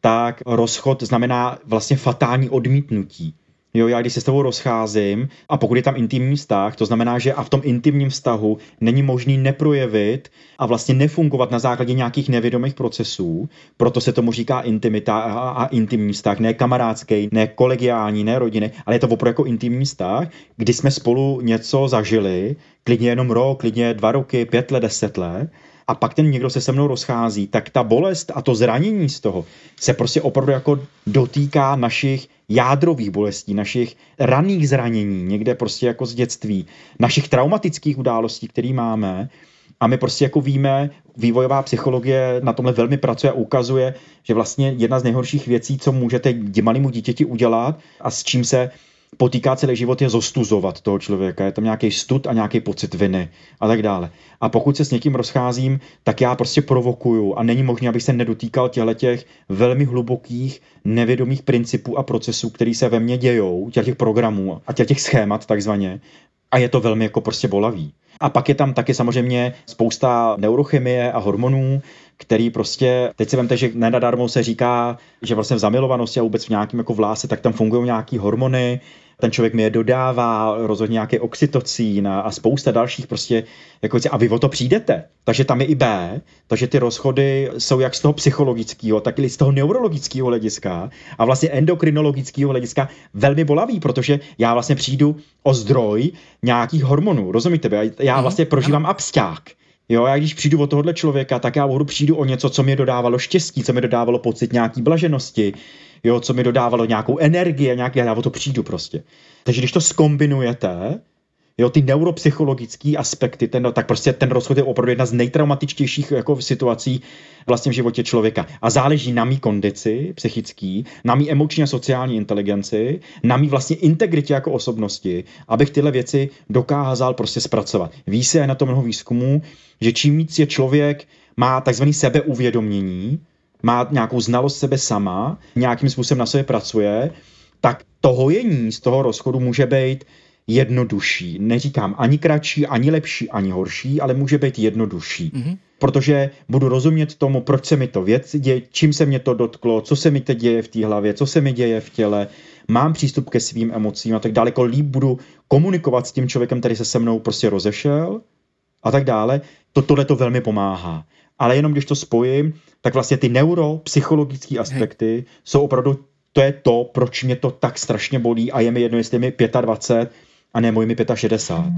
[SPEAKER 2] tak rozchod znamená vlastně fatální odmítnutí. Jo, já když se s tebou rozcházím a pokud je tam intimní vztah, to znamená, že a v tom intimním vztahu není možný neprojevit a vlastně nefungovat na základě nějakých nevědomých procesů, proto se tomu říká intimita a, a intimní vztah, ne kamarádský, ne kolegiální, ne rodiny, ale je to opravdu jako intimní vztah, kdy jsme spolu něco zažili, klidně jenom rok, klidně dva roky, pět let, deset let, a pak ten někdo se se mnou rozchází, tak ta bolest a to zranění z toho se prostě opravdu jako dotýká našich jádrových bolestí, našich raných zranění, někde prostě jako z dětství, našich traumatických událostí, které máme. A my prostě jako víme, vývojová psychologie na tomhle velmi pracuje a ukazuje, že vlastně jedna z nejhorších věcí, co můžete malému dítěti udělat a s čím se potýká celý život, je zostuzovat toho člověka. Je tam nějaký stud a nějaký pocit viny a tak dále. A pokud se s někým rozcházím, tak já prostě provokuju a není možné, abych se nedotýkal těchto těch velmi hlubokých, nevědomých principů a procesů, které se ve mně dějou, těch programů a těch schémat takzvaně. A je to velmi jako prostě bolavý. A pak je tam taky samozřejmě spousta neurochemie a hormonů, který prostě, teď si vemte, že nenadarmo se říká, že vlastně v zamilovanosti a vůbec v nějakém jako vláse, tak tam fungují nějaký hormony, ten člověk mi je dodává, rozhodně nějaký oxytocín a, a spousta dalších prostě, jako a vy o to přijdete. Takže tam je i B, takže ty rozchody jsou jak z toho psychologického, tak i z toho neurologického hlediska a vlastně endokrinologického hlediska velmi bolavý, protože já vlastně přijdu o zdroj nějakých hormonů, rozumíte? Já mhm. vlastně prožívám absťák. Jo, já když přijdu od tohohle člověka, tak já opravdu přijdu o něco, co mi dodávalo štěstí, co mi dodávalo pocit nějaký blaženosti, jo, co mi dodávalo nějakou energii, nějaký, já o to přijdu prostě. Takže když to skombinujete, jo, ty neuropsychologické aspekty, ten, tak prostě ten rozchod je opravdu jedna z nejtraumatičtějších jako situací vlastně v životě člověka. A záleží na mý kondici psychický, na mý emoční a sociální inteligenci, na mý vlastně integritě jako osobnosti, abych tyhle věci dokázal prostě zpracovat. Ví se na to mnoho výzkumů, že čím víc je člověk má takzvaný sebeuvědomění, má nějakou znalost sebe sama, nějakým způsobem na sobě pracuje, tak to hojení z toho rozchodu může být jednodušší. Neříkám ani kratší, ani lepší, ani horší, ale může být jednodušší. Mm-hmm. Protože budu rozumět tomu, proč se mi to věc děje, čím se mě to dotklo, co se mi teď děje v té hlavě, co se mi děje v těle, mám přístup ke svým emocím a tak daleko líp budu komunikovat s tím člověkem, který se se mnou prostě rozešel a tak dále. To tohle to velmi pomáhá. Ale jenom když to spojím, tak vlastně ty neuropsychologické aspekty Hej. jsou opravdu, to je to, proč mě to tak strašně bolí a je mi jedno, jestli je mi 25 a ne můj mi 65.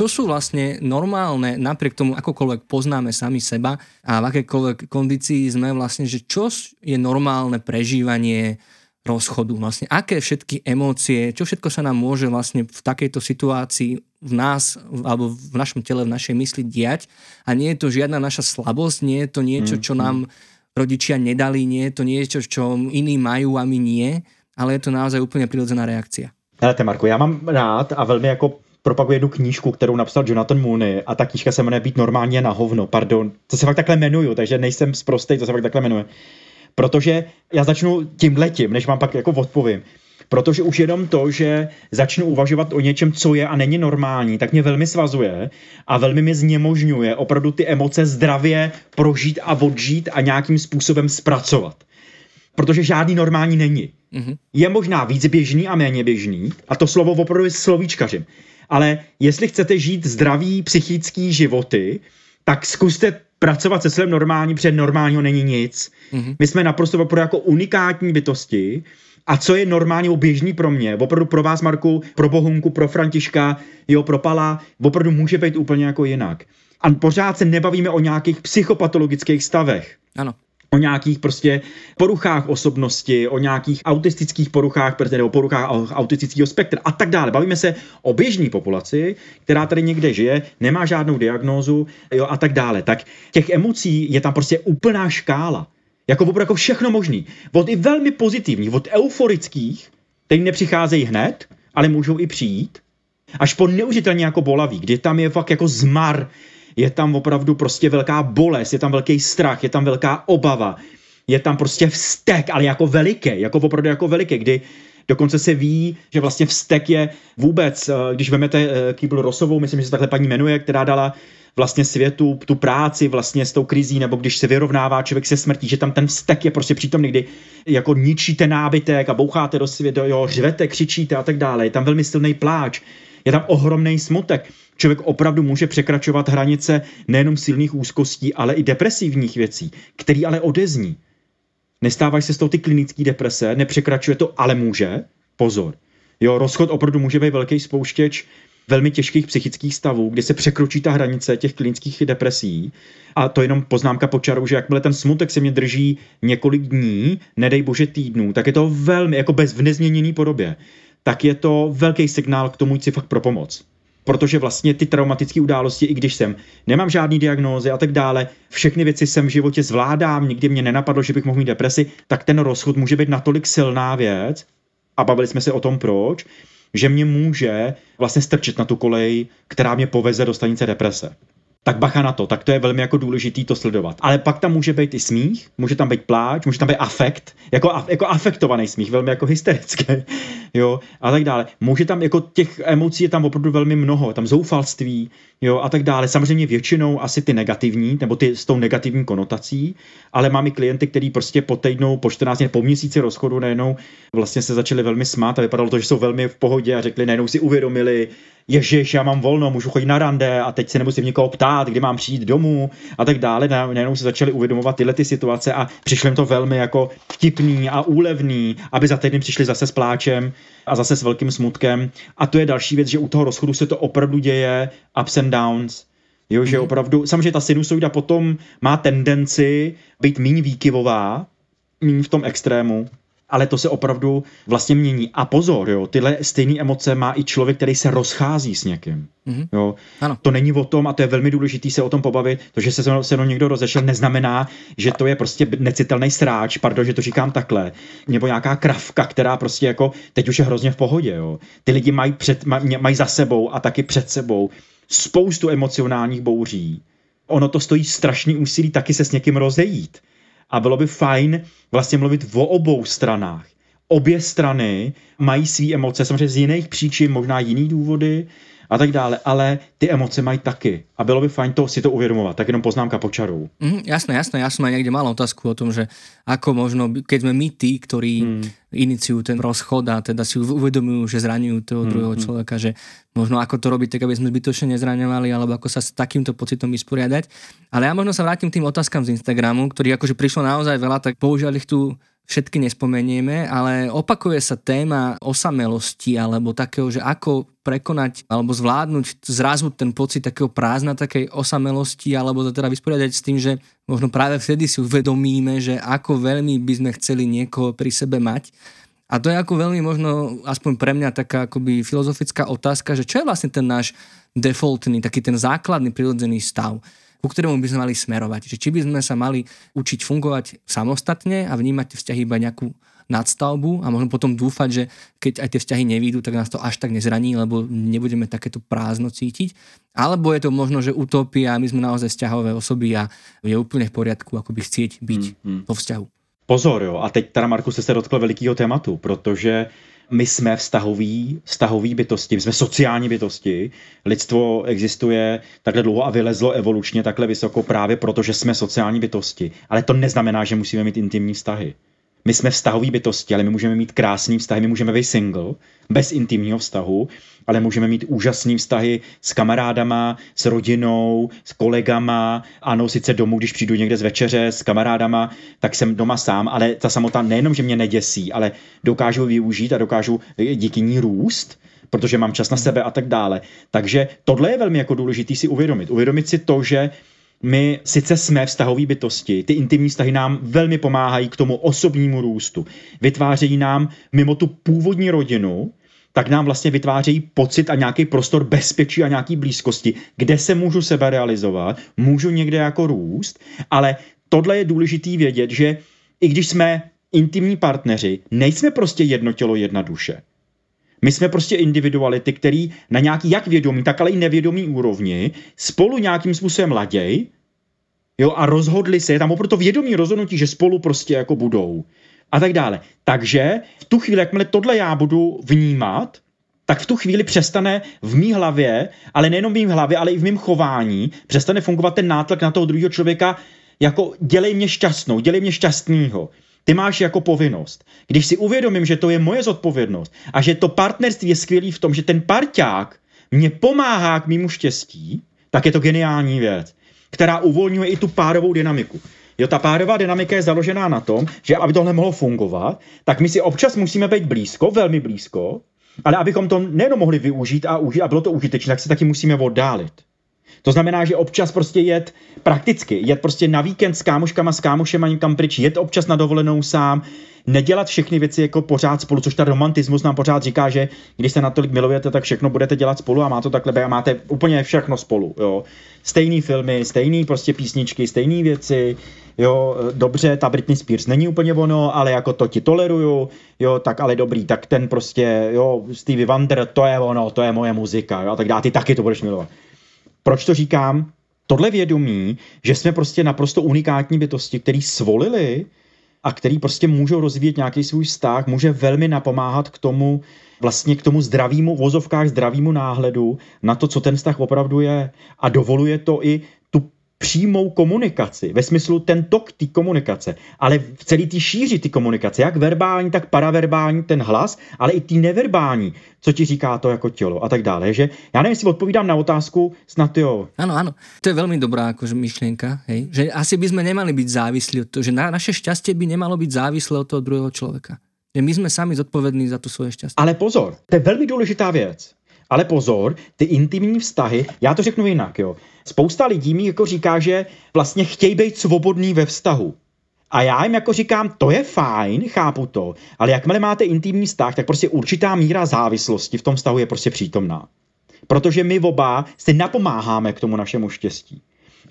[SPEAKER 1] čo sú vlastne normálne, napriek tomu, akokoľvek poznáme sami seba a v akékoľvek kondícii sme vlastne, že čo je normálne prežívanie rozchodu. Vlastne aké všetky emócie, čo všetko sa nám môže vlastne v takejto situácii v nás alebo v našom tele, v našej mysli diať a nie je to žiadna naša slabosť, nie je to niečo, čo mm, nám rodičia nedali, nie je to niečo, čo iní majú a my nie, ale je to naozaj úplne prirodzená reakcia.
[SPEAKER 2] Hele, Marko, já mám rád a velmi jako propaguji jednu knížku, kterou napsal Jonathan Mooney a ta knížka se jmenuje Být normálně na hovno, pardon. To se fakt takhle jmenuju, takže nejsem zprostej, to se fakt takhle jmenuje. Protože já začnu tím letím, než vám pak jako odpovím. Protože už jenom to, že začnu uvažovat o něčem, co je a není normální, tak mě velmi svazuje a velmi mi znemožňuje opravdu ty emoce zdravě prožít a odžít a nějakým způsobem zpracovat. Protože žádný normální není. Mm-hmm. Je možná víc běžný a méně běžný, a to slovo opravdu je slovíčkařím. Ale jestli chcete žít zdravý psychický životy, tak zkuste pracovat se svým normální, protože normálního není nic. Mm-hmm. My jsme naprosto opravdu jako unikátní bytosti a co je normálně běžný pro mě, opravdu pro vás, Marku, pro Bohunku, pro Františka, jo, pro Pala, opravdu může být úplně jako jinak. A pořád se nebavíme o nějakých psychopatologických stavech.
[SPEAKER 1] Ano
[SPEAKER 2] o nějakých prostě poruchách osobnosti, o nějakých autistických poruchách, nebo poruchách autistického spektra a tak dále. Bavíme se o běžné populaci, která tady někde žije, nemá žádnou diagnózu jo, a tak dále. Tak těch emocí je tam prostě úplná škála. Jako opravdu jako všechno možný. Od i velmi pozitivních, od euforických, který nepřicházejí hned, ale můžou i přijít, až po neužitelně jako bolavý, kdy tam je fakt jako zmar, je tam opravdu prostě velká bolest, je tam velký strach, je tam velká obava, je tam prostě vztek, ale jako veliký, jako opravdu jako veliký, kdy Dokonce se ví, že vlastně vztek je vůbec, eh, když vemete eh, Kýbl Rosovou, myslím, že se takhle paní jmenuje, která dala vlastně světu tu práci vlastně s tou krizí, nebo když se vyrovnává člověk se smrtí, že tam ten vztek je prostě přítomný, kdy jako ničíte nábytek a boucháte do světa, jo, řvete, křičíte a tak dále. Je tam velmi silný pláč, je tam ohromný smutek člověk opravdu může překračovat hranice nejenom silných úzkostí, ale i depresivních věcí, který ale odezní. Nestávají se z toho ty klinické deprese, nepřekračuje to, ale může. Pozor. Jo, rozchod opravdu může být velký spouštěč velmi těžkých psychických stavů, kdy se překročí ta hranice těch klinických depresí. A to jenom poznámka po čaru, že jakmile ten smutek se mě drží několik dní, nedej bože týdnů, tak je to velmi, jako bez v nezměněný podobě, tak je to velký signál k tomu jít si fakt pro pomoc protože vlastně ty traumatické události, i když jsem nemám žádný diagnózy a tak dále, všechny věci jsem v životě zvládám, nikdy mě nenapadlo, že bych mohl mít depresi, tak ten rozchod může být natolik silná věc, a bavili jsme se o tom proč, že mě může vlastně strčit na tu kolej, která mě poveze do stanice deprese tak bacha na to, tak to je velmi jako důležitý to sledovat. Ale pak tam může být i smích, může tam být pláč, může tam být afekt, jako, jako afektovaný smích, velmi jako hysterický, jo, a tak dále. Může tam, jako těch emocí je tam opravdu velmi mnoho, tam zoufalství, jo, a tak dále. Samozřejmě většinou asi ty negativní, nebo ty s tou negativní konotací, ale mám i klienty, kteří prostě po týdnu, po 14 dní, po měsíci rozchodu najednou vlastně se začali velmi smát a vypadalo to, že jsou velmi v pohodě a řekli, najednou si uvědomili, ježiš, já mám volno, můžu chodit na rande a teď se nemusím někoho ptát, kdy mám přijít domů a tak dále. Najednou se začali uvědomovat tyhle ty situace a přišlo jim to velmi jako vtipný a úlevný, aby za týden přišli zase s pláčem a zase s velkým smutkem. A to je další věc, že u toho rozchodu se to opravdu děje, ups and downs, Jo, že mhm. opravdu, samozřejmě ta sinusoida potom má tendenci být méně výkyvová, méně v tom extrému, ale to se opravdu vlastně mění. A pozor, jo, tyhle stejné emoce má i člověk, který se rozchází s někým. Mm-hmm. Jo. Ano. To není o tom, a to je velmi důležité se o tom pobavit, to, že se se mnou někdo rozešel, neznamená, že to je prostě necitelný sráč, pardon, že to říkám takhle, nebo nějaká kravka, která prostě jako teď už je hrozně v pohodě. Jo. Ty lidi mají, před, mají za sebou a taky před sebou spoustu emocionálních bouří. Ono to stojí strašný úsilí taky se s někým rozejít a bylo by fajn vlastně mluvit o obou stranách. Obě strany mají své emoce, samozřejmě z jiných příčin, možná jiný důvody a tak dále, ale ty emoce mají taky a bylo by fajn to, si to uvědomovat, tak jenom poznámka počarou.
[SPEAKER 1] Mm, jasné, jasné, ja som aj niekde mal otázku o tom, že ako možno, keď sme my tí, ktorí mm. iniciujú ten rozchod a teda si uvedomujú, že zraňujú toho mm, druhého mm. človeka, že možno ako to robiť tak, aby sme zbytočne nezraňovali, alebo ako sa s takýmto pocitom vysporiadať. Ale ja možno sa vrátim k tým otázkam z Instagramu, ktorých akože prišlo naozaj veľa, tak bohužiaľ ich tu všetky nespomenieme, ale opakuje sa téma osamelosti alebo takého, že ako prekonať alebo zvládnuť zrazu ten pocit takého prázdna, takej osamelosti alebo to teda vysporiadať s tým, že možno práve vtedy si uvedomíme, že ako veľmi by sme chceli niekoho pri sebe mať. A to je ako veľmi možno, aspoň pre mňa, taká akoby filozofická otázka, že čo je vlastne ten náš defaultný, taký ten základný prirodzený stav, ku ktorému by sme mali smerovať. Že či by sme sa mali učiť fungovať samostatne a vnímať vzťahy iba nejakú nadstavbu a možno potom dúfať, že keď aj tie vzťahy nevídu, tak nás to až tak nezraní, lebo nebudeme takéto prázdno cítiť. Alebo je to možno, že utopia a my sme naozaj vzťahové osoby a je úplne v poriadku akoby chcieť byť mm, mm. vo vzťahu.
[SPEAKER 2] Pozor, jo. A teď teda, Marku, se dotkl velikého tématu, protože my jsme vztahový, vztahový bytosti, my jsme sociální bytosti. Lidstvo existuje takhle dlouho a vylezlo evolučně takhle vysoko právě proto, že jsme sociální bytosti. Ale to neznamená, že musíme mít intimní vztahy. My jsme vztahový bytosti, ale my můžeme mít krásný vztahy, my můžeme být single, bez intimního vztahu, ale můžeme mít úžasný vztahy s kamarádama, s rodinou, s kolegama. Ano, sice domů, když přijdu někde z večeře s kamarádama, tak jsem doma sám, ale ta samota nejenom, že mě neděsí, ale dokážu využít a dokážu díky ní růst protože mám čas na sebe a tak dále. Takže tohle je velmi jako důležité si uvědomit. Uvědomit si to, že my sice jsme vztahové bytosti, ty intimní vztahy nám velmi pomáhají k tomu osobnímu růstu. Vytvářejí nám mimo tu původní rodinu, tak nám vlastně vytvářejí pocit a nějaký prostor bezpečí a nějaký blízkosti, kde se můžu sebe realizovat, můžu někde jako růst, ale tohle je důležitý vědět, že i když jsme intimní partneři, nejsme prostě jedno tělo, jedna duše. My jsme prostě individuality, který na nějaký jak vědomý, tak ale i nevědomý úrovni spolu nějakým způsobem laděj jo, a rozhodli se, je tam opravdu vědomí rozhodnutí, že spolu prostě jako budou a tak dále. Takže v tu chvíli, jakmile tohle já budu vnímat, tak v tu chvíli přestane v mý hlavě, ale nejenom v mým hlavě, ale i v mém chování, přestane fungovat ten nátlak na toho druhého člověka, jako dělej mě šťastnou, dělej mě šťastnýho. Ty máš jako povinnost. Když si uvědomím, že to je moje zodpovědnost a že to partnerství je skvělý v tom, že ten parťák mě pomáhá k mýmu štěstí, tak je to geniální věc, která uvolňuje i tu párovou dynamiku. Jo, ta párová dynamika je založená na tom, že aby tohle mohlo fungovat, tak my si občas musíme být blízko, velmi blízko, ale abychom to nejenom mohli využít a užít a bylo to užitečné, tak se taky musíme oddálit. To znamená, že občas prostě jet prakticky, jet prostě na víkend s kámoškama, s kámošema někam pryč, jet občas na dovolenou sám, nedělat všechny věci jako pořád spolu, což ta romantismus nám pořád říká, že když se natolik milujete, tak všechno budete dělat spolu a má to takhle a máte úplně všechno spolu. Jo. Stejný filmy, stejný prostě písničky, stejné věci, jo, dobře, ta Britney Spears není úplně ono, ale jako to ti toleruju, jo, tak ale dobrý, tak ten prostě, jo, Stevie Wonder, to je ono, to je moje muzika, jo, tak dá, ty taky to budeš milovat. Proč to říkám? Tohle vědomí, že jsme prostě naprosto unikátní bytosti, který svolili a který prostě můžou rozvíjet nějaký svůj vztah, může velmi napomáhat k tomu, vlastně k tomu zdravému, vozovkách zdravému náhledu na to, co ten vztah opravdu je. A dovoluje to i přímou komunikaci, ve smyslu ten tok té komunikace, ale v celý té šíři ty komunikace, jak verbální, tak paraverbální ten hlas, ale i ty neverbální, co ti říká to jako tělo a tak dále. Že já nevím, jestli odpovídám na otázku, snad jo.
[SPEAKER 1] Ano, ano. To je velmi dobrá akože myšlenka, hej? že asi by sme nemali byť závislí od toho, že na, naše šťastie by nemalo byť závislé od toho druhého člověka. Že my jsme sami zodpovědní za to svoje šťastie.
[SPEAKER 2] Ale pozor, to je velmi důležitá věc. Ale pozor, ty intimní vztahy, já to řeknu jinak, jo. Spousta lidí mi jako říká, že vlastně chtějí být svobodný ve vztahu. A já jim jako říkám, to je fajn, chápu to, ale jakmile máte intimní vztah, tak prostě určitá míra závislosti v tom vztahu je prostě přítomná. Protože my oba si napomáháme k tomu našemu štěstí.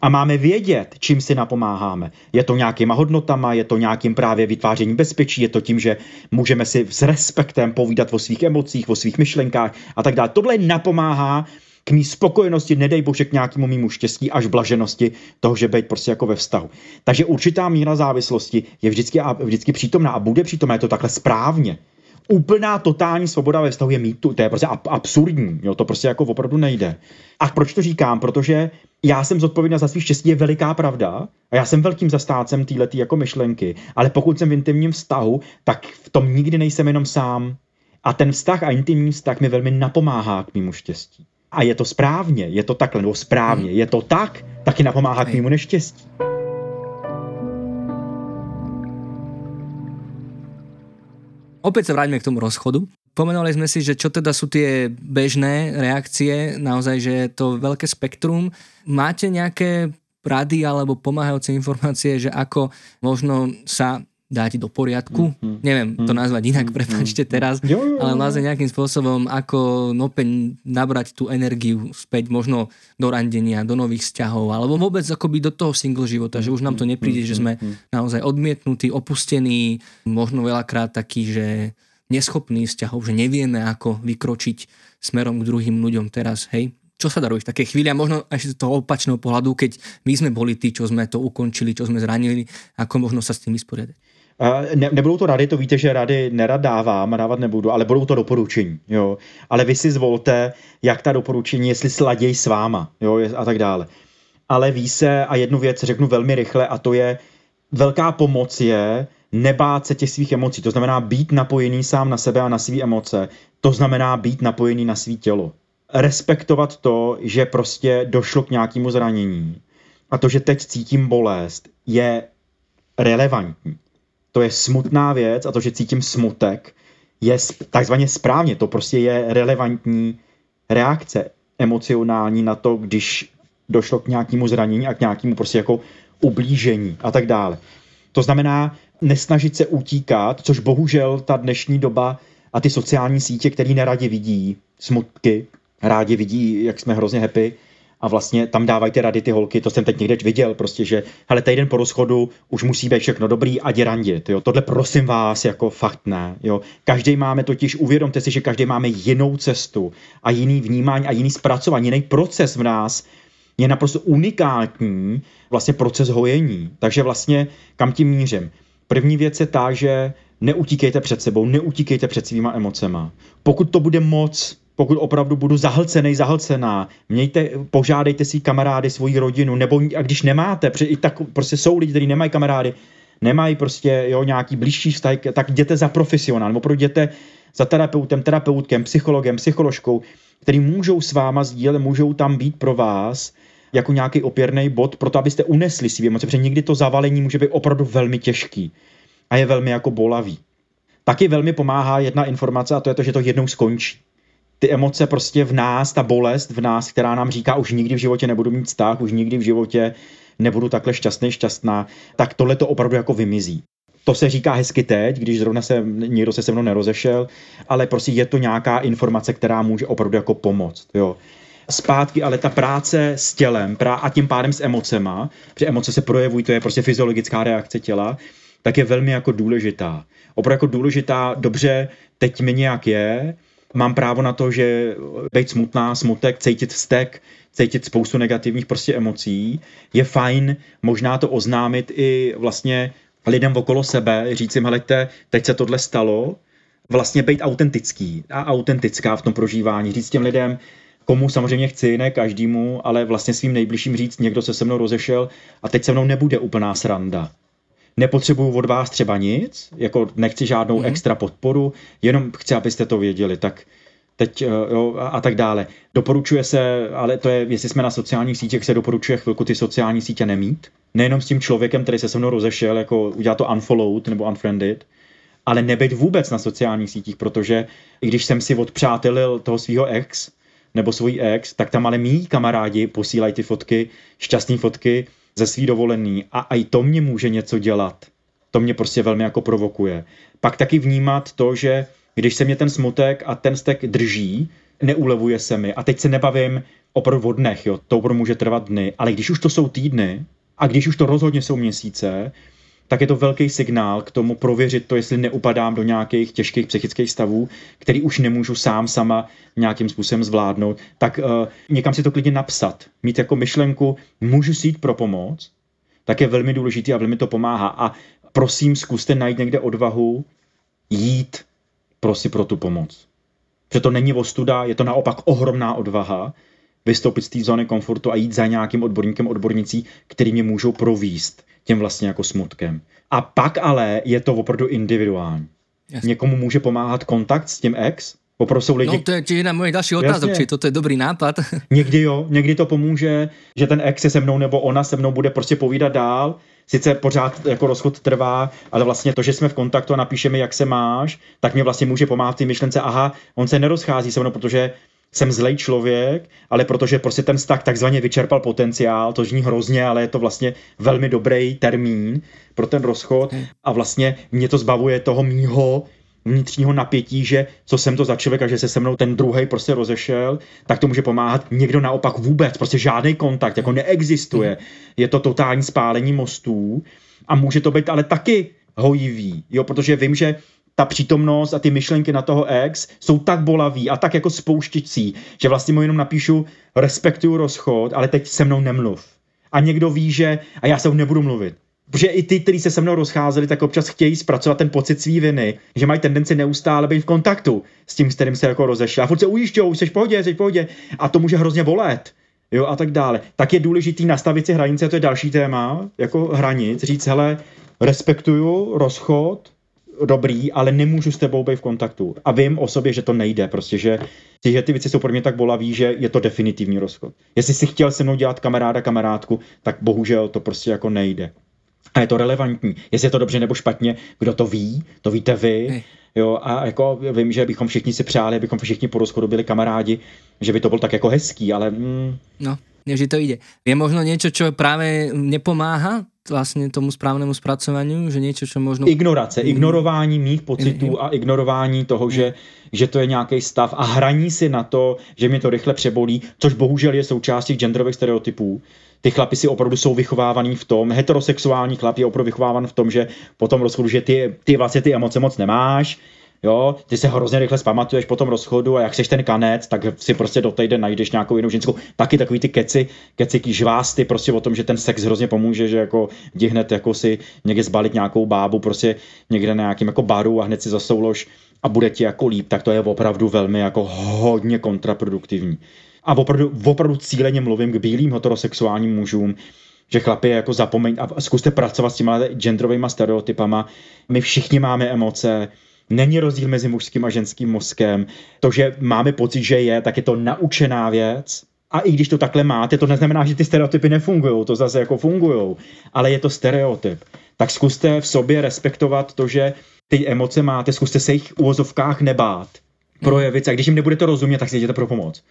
[SPEAKER 2] A máme vědět, čím si napomáháme. Je to nějakýma hodnotama, je to nějakým právě vytvářením bezpečí, je to tím, že můžeme si s respektem povídat o svých emocích, o svých myšlenkách a tak dále. Tohle napomáhá k mý spokojenosti, nedej bože k nějakému mýmu štěstí až blaženosti toho, že být prostě jako ve vztahu. Takže určitá míra závislosti je vždycky, a vždycky přítomná a bude přítomná, je to takhle správně. Úplná totální svoboda ve vztahu je mýtu, to je prostě absurdní, jo, to prostě jako opravdu nejde. A proč to říkám? Protože já jsem zodpovědná za svý štěstí, je veliká pravda a já jsem velkým zastácem této jako myšlenky, ale pokud jsem v intimním vztahu, tak v tom nikdy nejsem jenom sám. A ten vztah a intimní vztah mi velmi napomáhá k mému štěstí. A je to správně, je to takhle, nebo správně, je to tak, taky napomáhá k mému neštěstí.
[SPEAKER 1] Opäť sa vráťme k tomu rozchodu. Pomenovali sme si, že čo teda sú tie bežné reakcie, naozaj, že je to veľké spektrum. Máte nejaké rady alebo pomáhajúce informácie, že ako možno sa dať do poriadku. Mm, mm, Neviem mm, to nazvať inak, prepačte mm, teraz, jo, jo, jo. ale vlastne nejakým spôsobom, ako nopeň nabrať tú energiu späť možno do randenia, do nových vzťahov, alebo vôbec akoby do toho single života, že už nám to nepríde, že sme naozaj odmietnutí, opustení, možno veľakrát takí, že neschopní vzťahov, že nevieme, ako vykročiť smerom k druhým ľuďom teraz, hej? Čo sa daruje v takej chvíli a možno aj z toho opačného pohľadu, keď my sme boli tí, čo sme to ukončili, čo sme zranili, ako možno sa s tým vysporiadať?
[SPEAKER 2] Ne, nebudou to rady, to víte, že rady nerad dávám, dávat nebudu, ale budou to doporučení. Jo. Ale vy si zvolte, jak ta doporučení, jestli sladěj s váma jo, a tak dále. Ale ví se, a jednu věc řeknu velmi rychle, a to je, velká pomoc je nebát se těch svých emocí. To znamená být napojený sám na sebe a na své emoce. To znamená být napojený na svý tělo. Respektovat to, že prostě došlo k nějakému zranění. A to, že teď cítím bolest, je relevantní to je smutná věc a to, že cítím smutek, je takzvaně správně. To prostě je relevantní reakce emocionální na to, když došlo k nějakému zranění a k nějakému prostě jako ublížení a tak dále. To znamená nesnažit se utíkat, což bohužel ta dnešní doba a ty sociální sítě, které neradě vidí smutky, rádi vidí, jak jsme hrozně happy, a vlastně tam dávají ty rady ty holky, to jsem teď někde viděl, prostě, že hele, týden po rozchodu už musí být všechno dobrý a randit, jo. Tohle prosím vás, jako fakt ne, jo. Každý máme totiž, uvědomte si, že každý máme jinou cestu a jiný vnímání a jiný zpracování, jiný proces v nás, je naprosto unikátní vlastně proces hojení. Takže vlastně kam tím mířím? První věc je ta, že neutíkejte před sebou, neutíkejte před svýma emocema. Pokud to bude moc, pokud opravdu budu zahlcený, zahlcená, mějte, požádejte si kamarády, svoji rodinu, nebo a když nemáte, i tak prostě jsou lidi, kteří nemají kamarády, nemají prostě jo, nějaký blížší vztah, tak jděte za profesionálem, opravdu jděte za terapeutem, terapeutkem, psychologem, psycholožkou, který můžou s váma sdílet, můžou tam být pro vás jako nějaký opěrný bod, proto abyste unesli svý emoce, protože někdy to zavalení může být opravdu velmi těžký a je velmi jako bolavý. Taky velmi pomáhá jedna informace a to je to, že to jednou skončí ty emoce prostě v nás, ta bolest v nás, která nám říká, už nikdy v životě nebudu mít vztah, už nikdy v životě nebudu takhle šťastný, šťastná, tak tohle to opravdu jako vymizí. To se říká hezky teď, když zrovna se někdo se se mnou nerozešel, ale prostě je to nějaká informace, která může opravdu jako pomoct. Jo. Zpátky, ale ta práce s tělem a tím pádem s emocema, protože emoce se projevují, to je prostě fyziologická reakce těla, tak je velmi jako důležitá. Opravdu jako důležitá, dobře, teď mi nějak je, mám právo na to, že být smutná, smutek, cítit vztek, cítit spoustu negativních prostě emocí. Je fajn možná to oznámit i vlastně lidem okolo sebe, říct jim, helejte, teď se tohle stalo, vlastně být autentický a autentická v tom prožívání, říct těm lidem, komu samozřejmě chci, ne každému, ale vlastně svým nejbližším říct, někdo se se mnou rozešel a teď se mnou nebude úplná sranda nepotřebuju od vás třeba nic, jako nechci žádnou mm-hmm. extra podporu, jenom chci, abyste to věděli, tak teď eh, jo, a tak dále. Doporučuje se, ale to je, jestli jsme na sociálních sítích, se doporučuje chvilku ty sociální sítě nemít. Nejenom s tím člověkem, který se se mnou rozešel, jako udělat to unfollowed nebo unfriended, ale nebyt vůbec na sociálních sítích, protože i když jsem si odpřátelil toho svého ex, nebo svůj ex, tak tam ale mý kamarádi posílají ty fotky, šťastné fotky, ze svý dovolený a i to mě může něco dělat. To mě prostě velmi jako provokuje. Pak taky vnímat to, že když se mě ten smutek a ten stek drží, neulevuje se mi. A teď se nebavím opravdu o dnech, jo. to opravdu může trvat dny, ale když už to jsou týdny a když už to rozhodně jsou měsíce, tak je to velký signál k tomu prověřit to, jestli neupadám do nějakých těžkých psychických stavů, který už nemůžu sám sama nějakým způsobem zvládnout, tak uh, někam si to klidně napsat. Mít jako myšlenku, můžu si jít pro pomoc, tak je velmi důležitý a velmi to pomáhá. A prosím, zkuste najít někde odvahu jít prostě pro tu pomoc. Protože to není ostuda, je to naopak ohromná odvaha vystoupit z té zóny komfortu a jít za nějakým odborníkem, odbornicí, který mě můžou províst tím vlastně jako smutkem. A pak ale je to opravdu individuální. Jasně. Někomu může pomáhat kontakt s tím ex, Opravdu jsou lidi...
[SPEAKER 1] No to je jedna moje další otázka, či toto je dobrý nápad.
[SPEAKER 2] někdy jo, někdy to pomůže, že ten ex je se mnou nebo ona se mnou bude prostě povídat dál, sice pořád jako rozchod trvá, ale vlastně to, že jsme v kontaktu a napíšeme, jak se máš, tak mě vlastně může pomáhat ty myšlence, aha, on se nerozchází se mnou, protože jsem zlej člověk, ale protože prostě ten vztah takzvaně vyčerpal potenciál, to zní hrozně, ale je to vlastně velmi dobrý termín pro ten rozchod a vlastně mě to zbavuje toho mýho vnitřního napětí, že co jsem to za člověk a že se se mnou ten druhý prostě rozešel, tak to může pomáhat. Někdo naopak vůbec, prostě žádný kontakt, jako neexistuje. Je to totální spálení mostů a může to být ale taky hojivý, jo, protože vím, že ta přítomnost a ty myšlenky na toho ex jsou tak bolavý a tak jako spouštěcí, že vlastně mu jenom napíšu respektuju rozchod, ale teď se mnou nemluv. A někdo ví, že a já se nebudu mluvit. Protože i ty, kteří se se mnou rozcházeli, tak občas chtějí zpracovat ten pocit svý viny, že mají tendenci neustále být v kontaktu s tím, s kterým se jako rozešla. A furt se ujišťou, jsi v pohodě, jsi v pohodě. A to může hrozně bolet. Jo, a tak dále. Tak je důležitý nastavit si hranice, to je další téma, jako hranic, říct, hele, respektuju rozchod, dobrý, ale nemůžu s tebou být v kontaktu. A vím o sobě, že to nejde, prostě, že, že ty věci jsou pro mě tak bolaví, že je to definitivní rozchod. Jestli si chtěl se mnou dělat kamaráda, kamarádku, tak bohužel to prostě jako nejde. A je to relevantní. Jestli je to dobře nebo špatně, kdo to ví, to víte vy. Jo, a jako vím, že bychom všichni si přáli, abychom všichni po rozchodu byli kamarádi, že by to byl tak jako hezký, ale... Mm,
[SPEAKER 1] no, nevždy to ide. Je možno něco, co právě nepomáhá vlastně tomu správnému zpracování, že něco, co možno...
[SPEAKER 2] Ignorace, ignorování mých pocitů a ignorování toho, že, že to je nějaký stav a hraní si na to, že mě to rychle přebolí, což bohužel je součástí genderových stereotypů. Ty chlapi si opravdu jsou vychovávaný v tom, heterosexuální chlap je opravdu vychováván v tom, že po tom rozchodu, že ty, ty vlastně ty emoce moc nemáš, Jo, ty se hrozně rychle zpamatuješ po tom rozchodu a jak seš ten kanec, tak si prostě do týden najdeš nějakou jinou ženskou. Taky takový ty keci, keci žvásty prostě o tom, že ten sex hrozně pomůže, že jako jdi hned jako si někde zbalit nějakou bábu prostě někde na nějakým jako baru a hned si zasoulož a bude ti jako líp, tak to je opravdu velmi jako hodně kontraproduktivní. A opravdu, opravdu cíleně mluvím k bílým heterosexuálním mužům, že chlapi jako zapomeň a zkuste pracovat s těma genderovými stereotypama. My všichni máme emoce, Není rozdíl mezi mužským a ženským mozkem. To, že máme pocit, že je, tak je to naučená věc. A i když to takhle máte, to neznamená, že ty stereotypy nefungují, to zase jako fungují, ale je to stereotyp. Tak zkuste v sobě respektovat to, že ty emoce máte, zkuste se jich v úvozovkách nebát, projevit a když jim nebudete rozumět, tak si jděte pro pomoc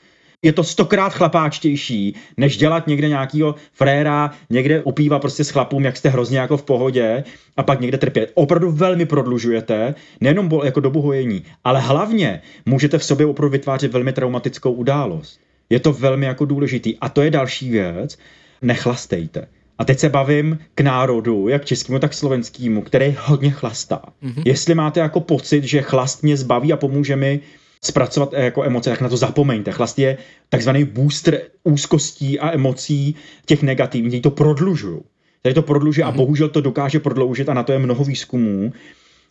[SPEAKER 2] je to stokrát chlapáčtější, než dělat někde nějakýho fréra, někde upíva prostě s chlapům, jak jste hrozně jako v pohodě a pak někde trpět. Opravdu velmi prodlužujete, nejenom jako dobu hojení, ale hlavně můžete v sobě opravdu vytvářet velmi traumatickou událost. Je to velmi jako důležitý. A to je další věc, nechlastejte. A teď se bavím k národu, jak českému, tak slovenskému, který hodně chlastá. Mm-hmm. Jestli máte jako pocit, že chlast mě zbaví a pomůže mi zpracovat eh, jako emoce, tak na to zapomeňte. Chlast je takzvaný booster úzkostí a emocí těch negativních, to prodlužují. Tady to prodlužuje a mhm. bohužel to dokáže prodloužit a na to je mnoho výzkumů,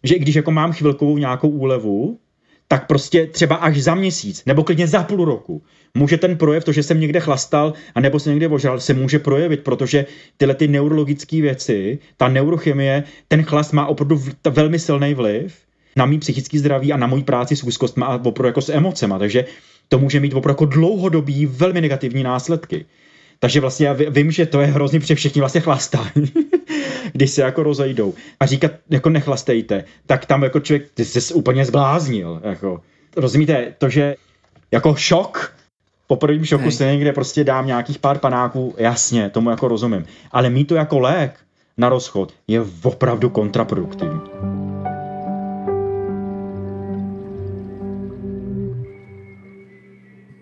[SPEAKER 2] že i když jako mám chvilkovou nějakou úlevu, tak prostě třeba až za měsíc, nebo klidně za půl roku, může ten projev, to, že jsem někde chlastal a nebo se někde ožral, se může projevit, protože tyhle ty neurologické věci, ta neurochemie, ten chlast má opravdu velmi silný vliv na mý psychický zdraví a na moji práci s úzkostmi a opravdu jako s emocema. Takže to může mít opravdu jako dlouhodobý, velmi negativní následky. Takže vlastně já vím, že to je hrozně, protože všichni vlastně chlastají, když se jako rozejdou. A říkat, jako nechlastejte, tak tam jako člověk, ty jsi úplně zbláznil. Jako. Rozumíte, to, že jako šok, po prvním šoku se někde prostě dám nějakých pár panáků, jasně, tomu jako rozumím. Ale mít to jako lék na rozchod je opravdu kontraproduktivní.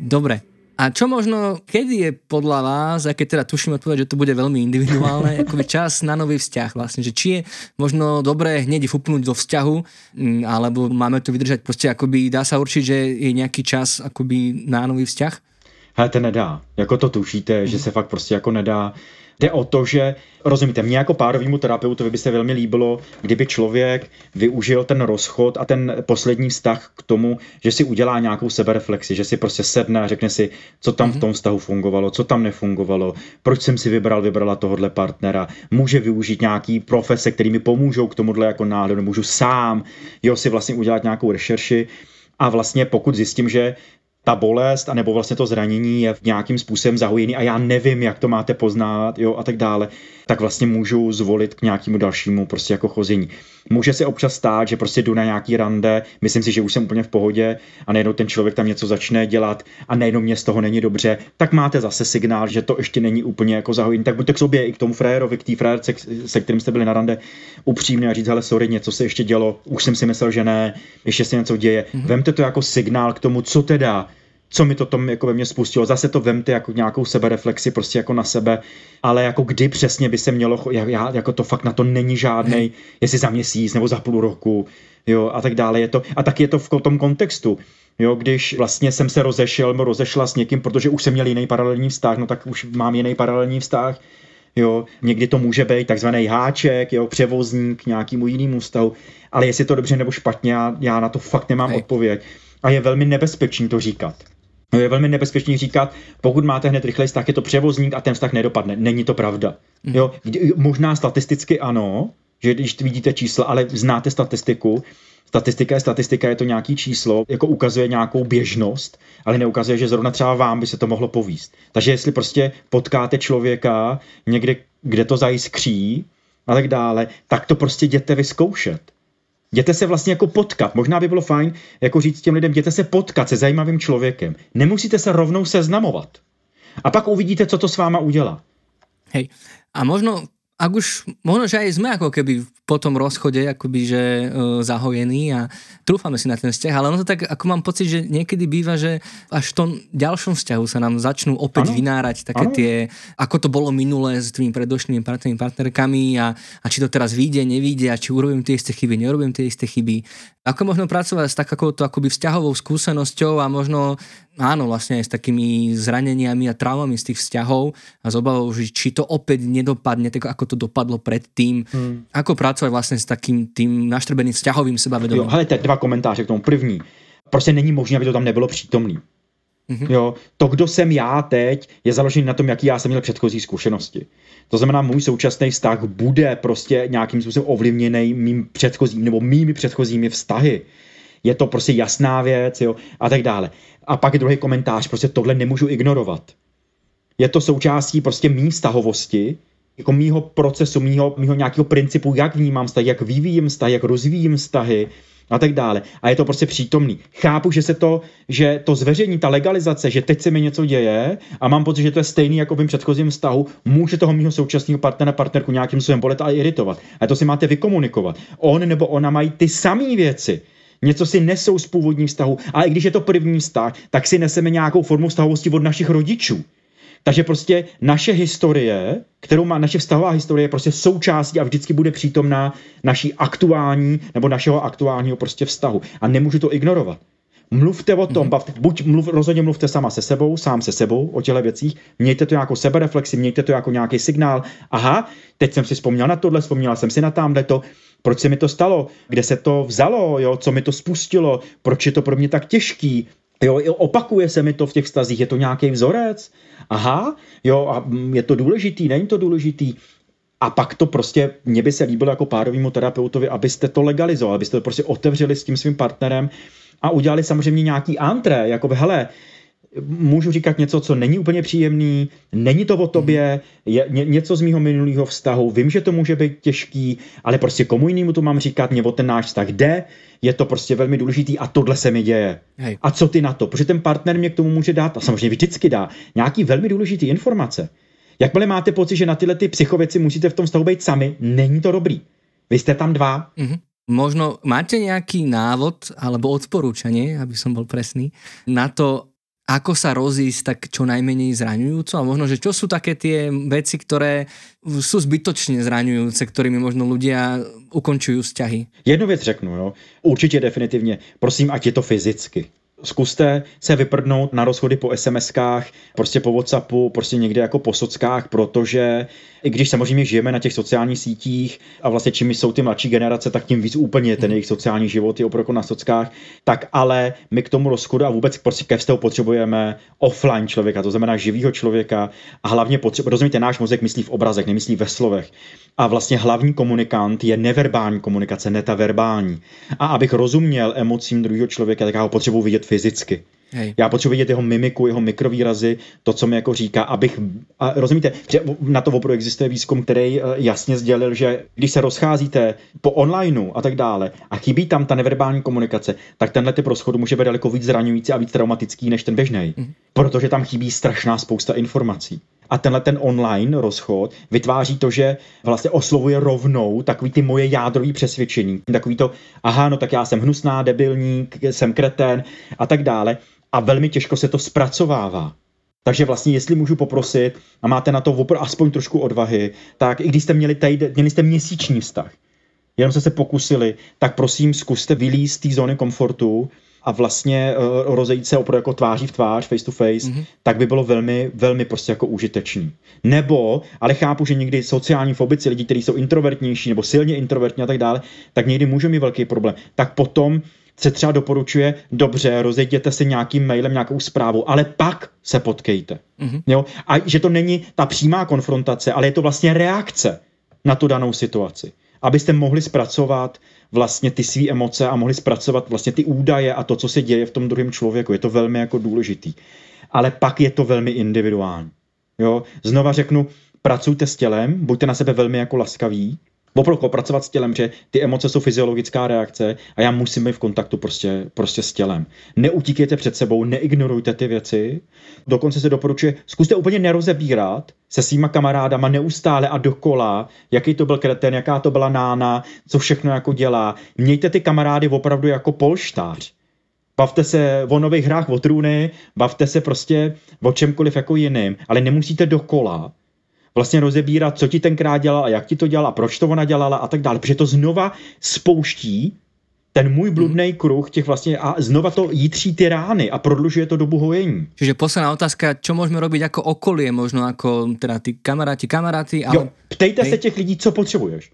[SPEAKER 1] Dobre. A čo možno, kedy je podľa vás, a keď teda tuším odpovedať, že to bude veľmi individuálne, akoby čas na nový vzťah vlastne, že či je možno dobré hneď fupnúť do vzťahu, mm, alebo máme to vydržať prostě akoby, dá sa určiť, že je nejaký čas akoby na nový vzťah?
[SPEAKER 2] Hele, to nedá. Jako to tušíte, že se fakt prostě jako nedá Jde o to, že, rozumíte, mě jako párovýmu terapeutovi by se velmi líbilo, kdyby člověk využil ten rozchod a ten poslední vztah k tomu, že si udělá nějakou sebereflexi, že si prostě sedne a řekne si, co tam v mhm. tom vztahu fungovalo, co tam nefungovalo, proč jsem si vybral, vybrala tohohle partnera, může využít nějaký profese, který mi pomůžou k tomuhle jako náhledu, můžu sám, jo, si vlastně udělat nějakou rešerši a vlastně pokud zjistím, že ta bolest, anebo vlastně to zranění je nějakým způsobem zahojený a já nevím, jak to máte poznat, jo, a tak dále, tak vlastně můžu zvolit k nějakému dalšímu prostě jako chození. Může se občas stát, že prostě jdu na nějaký rande, myslím si, že už jsem úplně v pohodě a najednou ten člověk tam něco začne dělat a najednou mě z toho není dobře, tak máte zase signál, že to ještě není úplně jako zahojený. Tak buďte k sobě i k tomu frérovi, k té frérce, se kterým jste byli na rande, upřímně a říct, hele, sorry, něco se ještě dělo, už jsem si myslel, že ne, ještě se něco děje. Mm-hmm. Vemte to jako signál k tomu, co teda co mi to tam jako ve mně spustilo. Zase to vemte jako nějakou sebereflexi prostě jako na sebe, ale jako kdy přesně by se mělo, já, jako to fakt na to není žádný, hmm. jestli za měsíc nebo za půl roku, jo, a tak dále je to. A tak je to v tom kontextu. Jo, když vlastně jsem se rozešel nebo rozešla s někým, protože už jsem měl jiný paralelní vztah, no tak už mám jiný paralelní vztah, jo, někdy to může být takzvaný háček, jo, převozník k nějakému jinému vztahu, ale jestli to dobře nebo špatně, já, já na to fakt nemám Hej. odpověď. A je velmi nebezpečný to říkat. No je velmi nebezpečný říkat, pokud máte hned rychlej vztah, je to převozník a ten vztah nedopadne. Není to pravda. Mm. Jo, možná statisticky ano, že když vidíte čísla, ale znáte statistiku, statistika je statistika, je to nějaký číslo, jako ukazuje nějakou běžnost, ale neukazuje, že zrovna třeba vám by se to mohlo povíst. Takže jestli prostě potkáte člověka někde, kde to zajiskří a tak dále, tak to prostě jděte vyzkoušet. Jděte se vlastně jako potkat. Možná by bylo fajn jako říct těm lidem, jděte se potkat se zajímavým člověkem. Nemusíte se rovnou seznamovat. A pak uvidíte, co to s váma udělá.
[SPEAKER 1] Hej, a možno ak už, možno, že aj sme ako keby po tom rozchode akoby, že uh, zahojení a trúfame si na ten vzťah, ale ono to tak, ako mám pocit, že niekedy býva, že až v tom ďalšom vzťahu sa nám začnú opäť ano. vynárať také ano. tie, ako to bolo minulé s tými predošlými partnermi, partnerkami a, a či to teraz vyjde, nevyjde a či urobím tie isté chyby, neurobím tie isté chyby. Ako možno pracovať s takouto akoby vzťahovou skúsenosťou a možno áno, vlastne aj s takými zraneniami a traumami z tých vzťahov a s obavou, že či to opäť nedopadne, tak ako to dopadlo predtým. Hmm. Ako pracovať vlastne s takým tým naštrbeným vzťahovým sebavedomím?
[SPEAKER 2] Jo, helejte, dva komentáře k tomu. První, prostě není možné, aby to tam nebylo přítomný. Mm-hmm. Jo, to, kdo jsem já teď, je založený na tom, jaký já jsem měl předchozí zkušenosti. To znamená, můj současný vztah bude prostě nějakým způsobem ovlivněný mým předchozím nebo mými předchozími vztahy. Je to prostě jasná věc, jo, a tak dále. A pak druhý komentář, prostě tohle nemůžu ignorovat. Je to součástí prostě mý vztahovosti, jako mýho procesu, mýho, mýho nějakého principu, jak vnímám vztahy, jak vyvíjím vztahy, jak rozvíjím vztahy, a tak dále. A je to prostě přítomný. Chápu, že se to, že to zveřejní, ta legalizace, že teď se mi něco děje a mám pocit, že to je stejný jako v mém předchozím vztahu, může toho mého současného partnera, partnerku nějakým způsobem bolet a iritovat. A to si máte vykomunikovat. On nebo ona mají ty samé věci. Něco si nesou z původních vztahu. A i když je to první vztah, tak si neseme nějakou formu vztahovosti od našich rodičů. Takže prostě naše historie, kterou má naše vztahová historie, je prostě součástí a vždycky bude přítomná naší aktuální nebo našeho aktuálního prostě vztahu. A nemůžu to ignorovat. Mluvte o tom, mm-hmm. bavte, buď mluv, rozhodně mluvte sama se sebou, sám se sebou o těchto věcích, mějte to jako sebereflexi, mějte to jako nějaký signál. Aha, teď jsem si vzpomněl na tohle, vzpomněla jsem si na tamhle to, proč se mi to stalo, kde se to vzalo, jo, co mi to spustilo, proč je to pro mě tak těžký, Jo, opakuje se mi to v těch vztazích, je to nějaký vzorec? Aha, jo, a je to důležitý, není to důležitý? A pak to prostě, mně by se líbilo jako párovému terapeutovi, abyste to legalizovali, abyste to prostě otevřeli s tím svým partnerem a udělali samozřejmě nějaký antré, jako hele, můžu říkat něco, co není úplně příjemný, není to o tobě, je ně, něco z mýho minulého vztahu, vím, že to může být těžký, ale prostě komu jinému to mám říkat, mě o ten náš vztah jde, je to prostě velmi důležitý a tohle se mi děje. Hej. A co ty na to? Protože ten partner mě k tomu může dát, a samozřejmě vždycky dá, nějaký velmi důležitý informace. Jakmile máte pocit, že na tyhle ty psychověci musíte v tom vztahu být sami, není to dobrý. Vy jste tam dva. Mm-hmm.
[SPEAKER 1] Možno máte nejaký návod alebo odporúčanie, aby som bol presný, na to, ako sa rozísť tak čo najmenej zraňujúco a možno, že čo sú také tie veci, ktoré sú zbytočne zraňujúce, ktorými možno ľudia ukončujú vzťahy.
[SPEAKER 2] Jednu věc řeknu, jo. Určitě definitivně. Prosím, ať je to fyzicky zkuste se vyprdnout na rozchody po SMSkách, prostě po Whatsappu, prostě někde jako po sockách, protože i když samozřejmě žijeme na těch sociálních sítích a vlastně čím jsou ty mladší generace, tak tím víc úplně ten jejich sociální život je opravdu na sockách, tak ale my k tomu rozchodu a vůbec prostě ke vztahu potřebujeme offline člověka, to znamená živého člověka a hlavně potřebujeme, rozumíte, náš mozek myslí v obrazech, nemyslí ve slovech. A vlastně hlavní komunikant je neverbální komunikace, ne ta verbální. A abych rozuměl emocím druhého člověka, tak já ho potřebuji vidět fyzicky. Hej. Já potřebuji vidět jeho mimiku, jeho mikrovýrazy, to, co mi jako říká, abych, a rozumíte, že na to opravdu existuje výzkum, který eh, jasně sdělil, že když se rozcházíte po onlineu a tak dále a chybí tam ta neverbální komunikace, tak tenhle typ rozchodu může být daleko víc zraňující a víc traumatický než ten běžný, mm. protože tam chybí strašná spousta informací. A tenhle ten online rozchod vytváří to, že vlastně oslovuje rovnou takový ty moje jádrový přesvědčení. Takový to, aha, no tak já jsem hnusná, debilník, jsem kretén a tak dále. A velmi těžko se to zpracovává. Takže vlastně, jestli můžu poprosit a máte na to opr- aspoň trošku odvahy, tak i když jste měli, tady, měli jste měsíční vztah, jenom jste se pokusili, tak prosím zkuste vylízt z té zóny komfortu a vlastně uh, rozejít se opravdu jako tváří v tvář, face to face, mm-hmm. tak by bylo velmi, velmi prostě jako užitečný. Nebo, ale chápu, že někdy sociální fobici, lidi, kteří jsou introvertnější nebo silně introvertní a tak dále, tak někdy může mít velký problém. Tak potom se třeba doporučuje, dobře, rozejděte se nějakým mailem, nějakou zprávou, ale pak se potkejte. Mm-hmm. Jo? A že to není ta přímá konfrontace, ale je to vlastně reakce na tu danou situaci. Abyste mohli zpracovat vlastně ty své emoce a mohli zpracovat vlastně ty údaje a to, co se děje v tom druhém člověku. Je to velmi jako důležitý. Ale pak je to velmi individuální. Jo? Znova řeknu, pracujte s tělem, buďte na sebe velmi jako laskaví, opravdu pracovat s tělem, že ty emoce jsou fyziologická reakce a já musím být v kontaktu prostě, prostě s tělem. Neutíkejte před sebou, neignorujte ty věci. Dokonce se doporučuje, zkuste úplně nerozebírat se svýma kamarádama neustále a dokola, jaký to byl kreten, jaká to byla nána, co všechno jako dělá. Mějte ty kamarády opravdu jako polštář. Bavte se o nových hrách o trůny, bavte se prostě o čemkoliv jako jiným, ale nemusíte dokola vlastně rozebírat, co ti tenkrát dělal a jak ti to dělala, proč to ona dělala a tak dále, protože to znova spouští ten můj mhm. bludný kruh těch vlastně a znova to jítří ty rány a prodlužuje to dobu hojení.
[SPEAKER 1] Čiže posledná otázka, co můžeme robiť jako okolie, možno jako teda ty kamaráti, kamaráty, ale...
[SPEAKER 2] Jo, ptejte Hej. se těch lidí, co potřebuješ.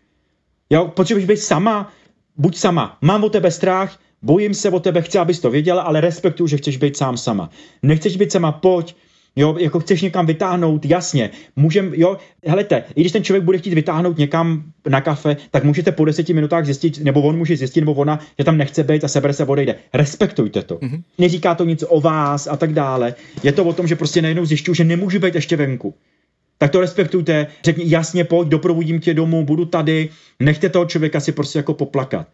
[SPEAKER 2] Jo, potřebuješ být sama, buď sama, mám o tebe strach, bojím se o tebe, chci, abys to věděla, ale respektuju, že chceš být sám sama. Nechceš být sama, pojď, Jo, jako chceš někam vytáhnout, jasně, můžem, jo, helejte, i když ten člověk bude chtít vytáhnout někam na kafe, tak můžete po deseti minutách zjistit, nebo on může zjistit, nebo ona, že tam nechce být a sebere se odejde. Respektujte to. Mm-hmm. Neříká to nic o vás a tak dále. Je to o tom, že prostě najednou zjišťuju, že nemůžu být ještě venku. Tak to respektujte, řekni jasně, pojď, doprovodím tě domů, budu tady, nechte toho člověka si prostě jako poplakat.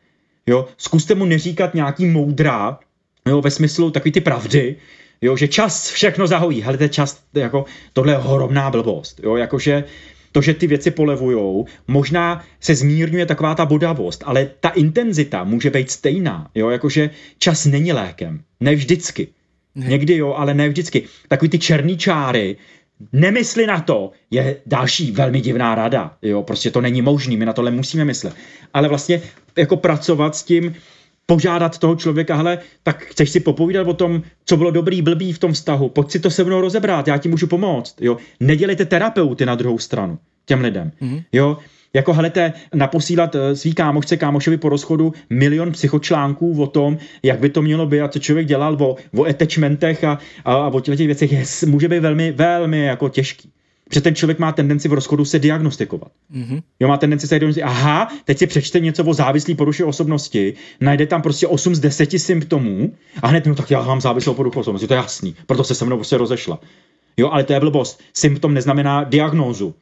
[SPEAKER 2] Jo, zkuste mu neříkat nějaký moudrá, jo, ve smyslu takový ty pravdy, jo, že čas všechno zahojí. Hele, ten čas, jako, tohle je horomná blbost, jo, jakože to, že ty věci polevujou, možná se zmírňuje taková ta bodavost, ale ta intenzita může být stejná, jo, jakože čas není lékem, ne vždycky. Ne. Někdy jo, ale ne vždycky. Takový ty černý čáry, nemysli na to, je další velmi divná rada, jo, prostě to není možný, my na tohle musíme myslet. Ale vlastně jako pracovat s tím, požádat toho člověka, hele, tak chceš si popovídat o tom, co bylo dobrý, blbý v tom vztahu, pojď si to se mnou rozebrat, já ti můžu pomoct, jo. Nedělejte terapeuty na druhou stranu těm lidem, mm-hmm. jo. Jako helete, naposílat eh, svý kámošce, kámošovi po rozchodu milion psychočlánků o tom, jak by to mělo být a co člověk dělal o, o attachmentech a, a, a o těch věcech, je, může být velmi, velmi jako těžký. Protože ten člověk má tendenci v rozchodu se diagnostikovat. Mm-hmm. Jo, má tendenci se diagnostikovat. Aha, teď si přečte něco o závislý poruše osobnosti, najde tam prostě 8 z 10 symptomů a hned, no tak já mám závislou poruchu osobnosti, to je jasný, proto se se mnou prostě rozešla. Jo, ale to je blbost. Symptom neznamená diagnózu.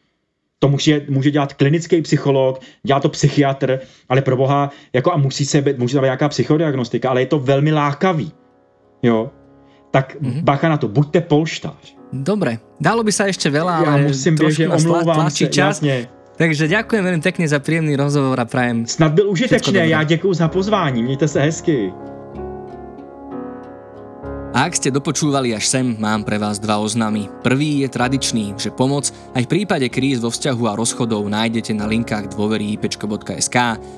[SPEAKER 2] To může, může dělat klinický psycholog, dělá to psychiatr, ale pro boha, jako a musí se být, může být nějaká psychodiagnostika, ale je to velmi lákavý. Jo, tak mm-hmm. bacha na to, buďte polštář.
[SPEAKER 1] Dobre, dalo by sa ešte veľa,
[SPEAKER 2] ale ja musím trošku nás tlačí čas. Jasne.
[SPEAKER 1] Takže ďakujem veľmi pekne za príjemný rozhovor a prajem.
[SPEAKER 2] Snad byl užitečný, já děkuji za pozvání, mějte se hezky.
[SPEAKER 1] A ak ste dopočúvali až sem, mám pre vás dva oznámy. Prvý je tradičný, že pomoc aj v prípade kríz vo vzťahu a rozchodov nájdete na linkách dôvery.ipečko.sk,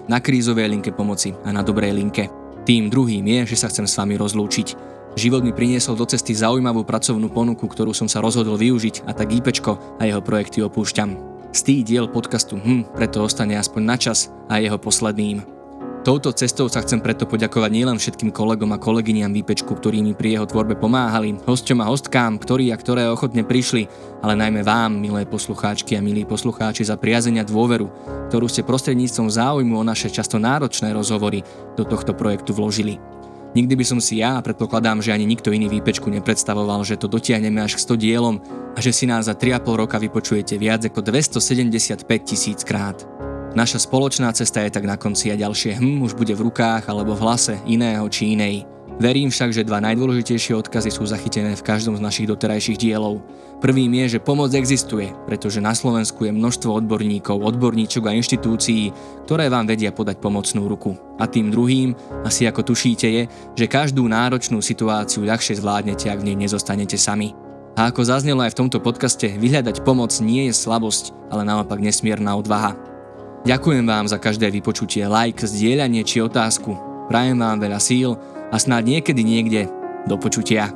[SPEAKER 1] na krízovej linke pomoci a na dobrej linke. Tým druhým je, že sa chcem s vami rozlúčiť. Život mi priniesol do cesty zaujímavú pracovnú ponuku, ktorú som sa rozhodol využiť a tak IPčko a jeho projekty opúšťam. Stý diel podcastu Hm, preto ostane aspoň na čas a jeho posledným. Touto cestou sa chcem preto poďakovať nielen všetkým kolegom a kolegyniam Výpečku, ktorí mi pri jeho tvorbe pomáhali, hosťom a hostkám, ktorí a ktoré ochotne prišli, ale najmä vám, milé poslucháčky a milí poslucháči, za priazenia dôveru, ktorú ste prostredníctvom záujmu o naše často náročné rozhovory do tohto projektu vložili. Nikdy by som si ja, a predpokladám, že ani nikto iný výpečku nepredstavoval, že to dotiahneme až k 100 dielom a že si nás za 3,5 roka vypočujete viac ako 275 tisíc krát. Naša spoločná cesta je tak na konci a ďalšie hm už bude v rukách alebo v hlase iného či inej. Verím však, že dva najdôležitejšie odkazy sú zachytené v každom z našich doterajších dielov. Prvým je, že pomoc existuje, pretože na Slovensku je množstvo odborníkov, odborníčok a inštitúcií, ktoré vám vedia podať pomocnú ruku. A tým druhým, asi ako tušíte, je, že každú náročnú situáciu ľahšie zvládnete, ak v nej nezostanete sami. A ako zaznelo aj v tomto podcaste, vyhľadať pomoc nie je slabosť, ale naopak nesmierna odvaha. Ďakujem vám za každé vypočutie, like, zdieľanie či otázku. Prajem vám veľa síl a snáď niekedy niekde do počutia.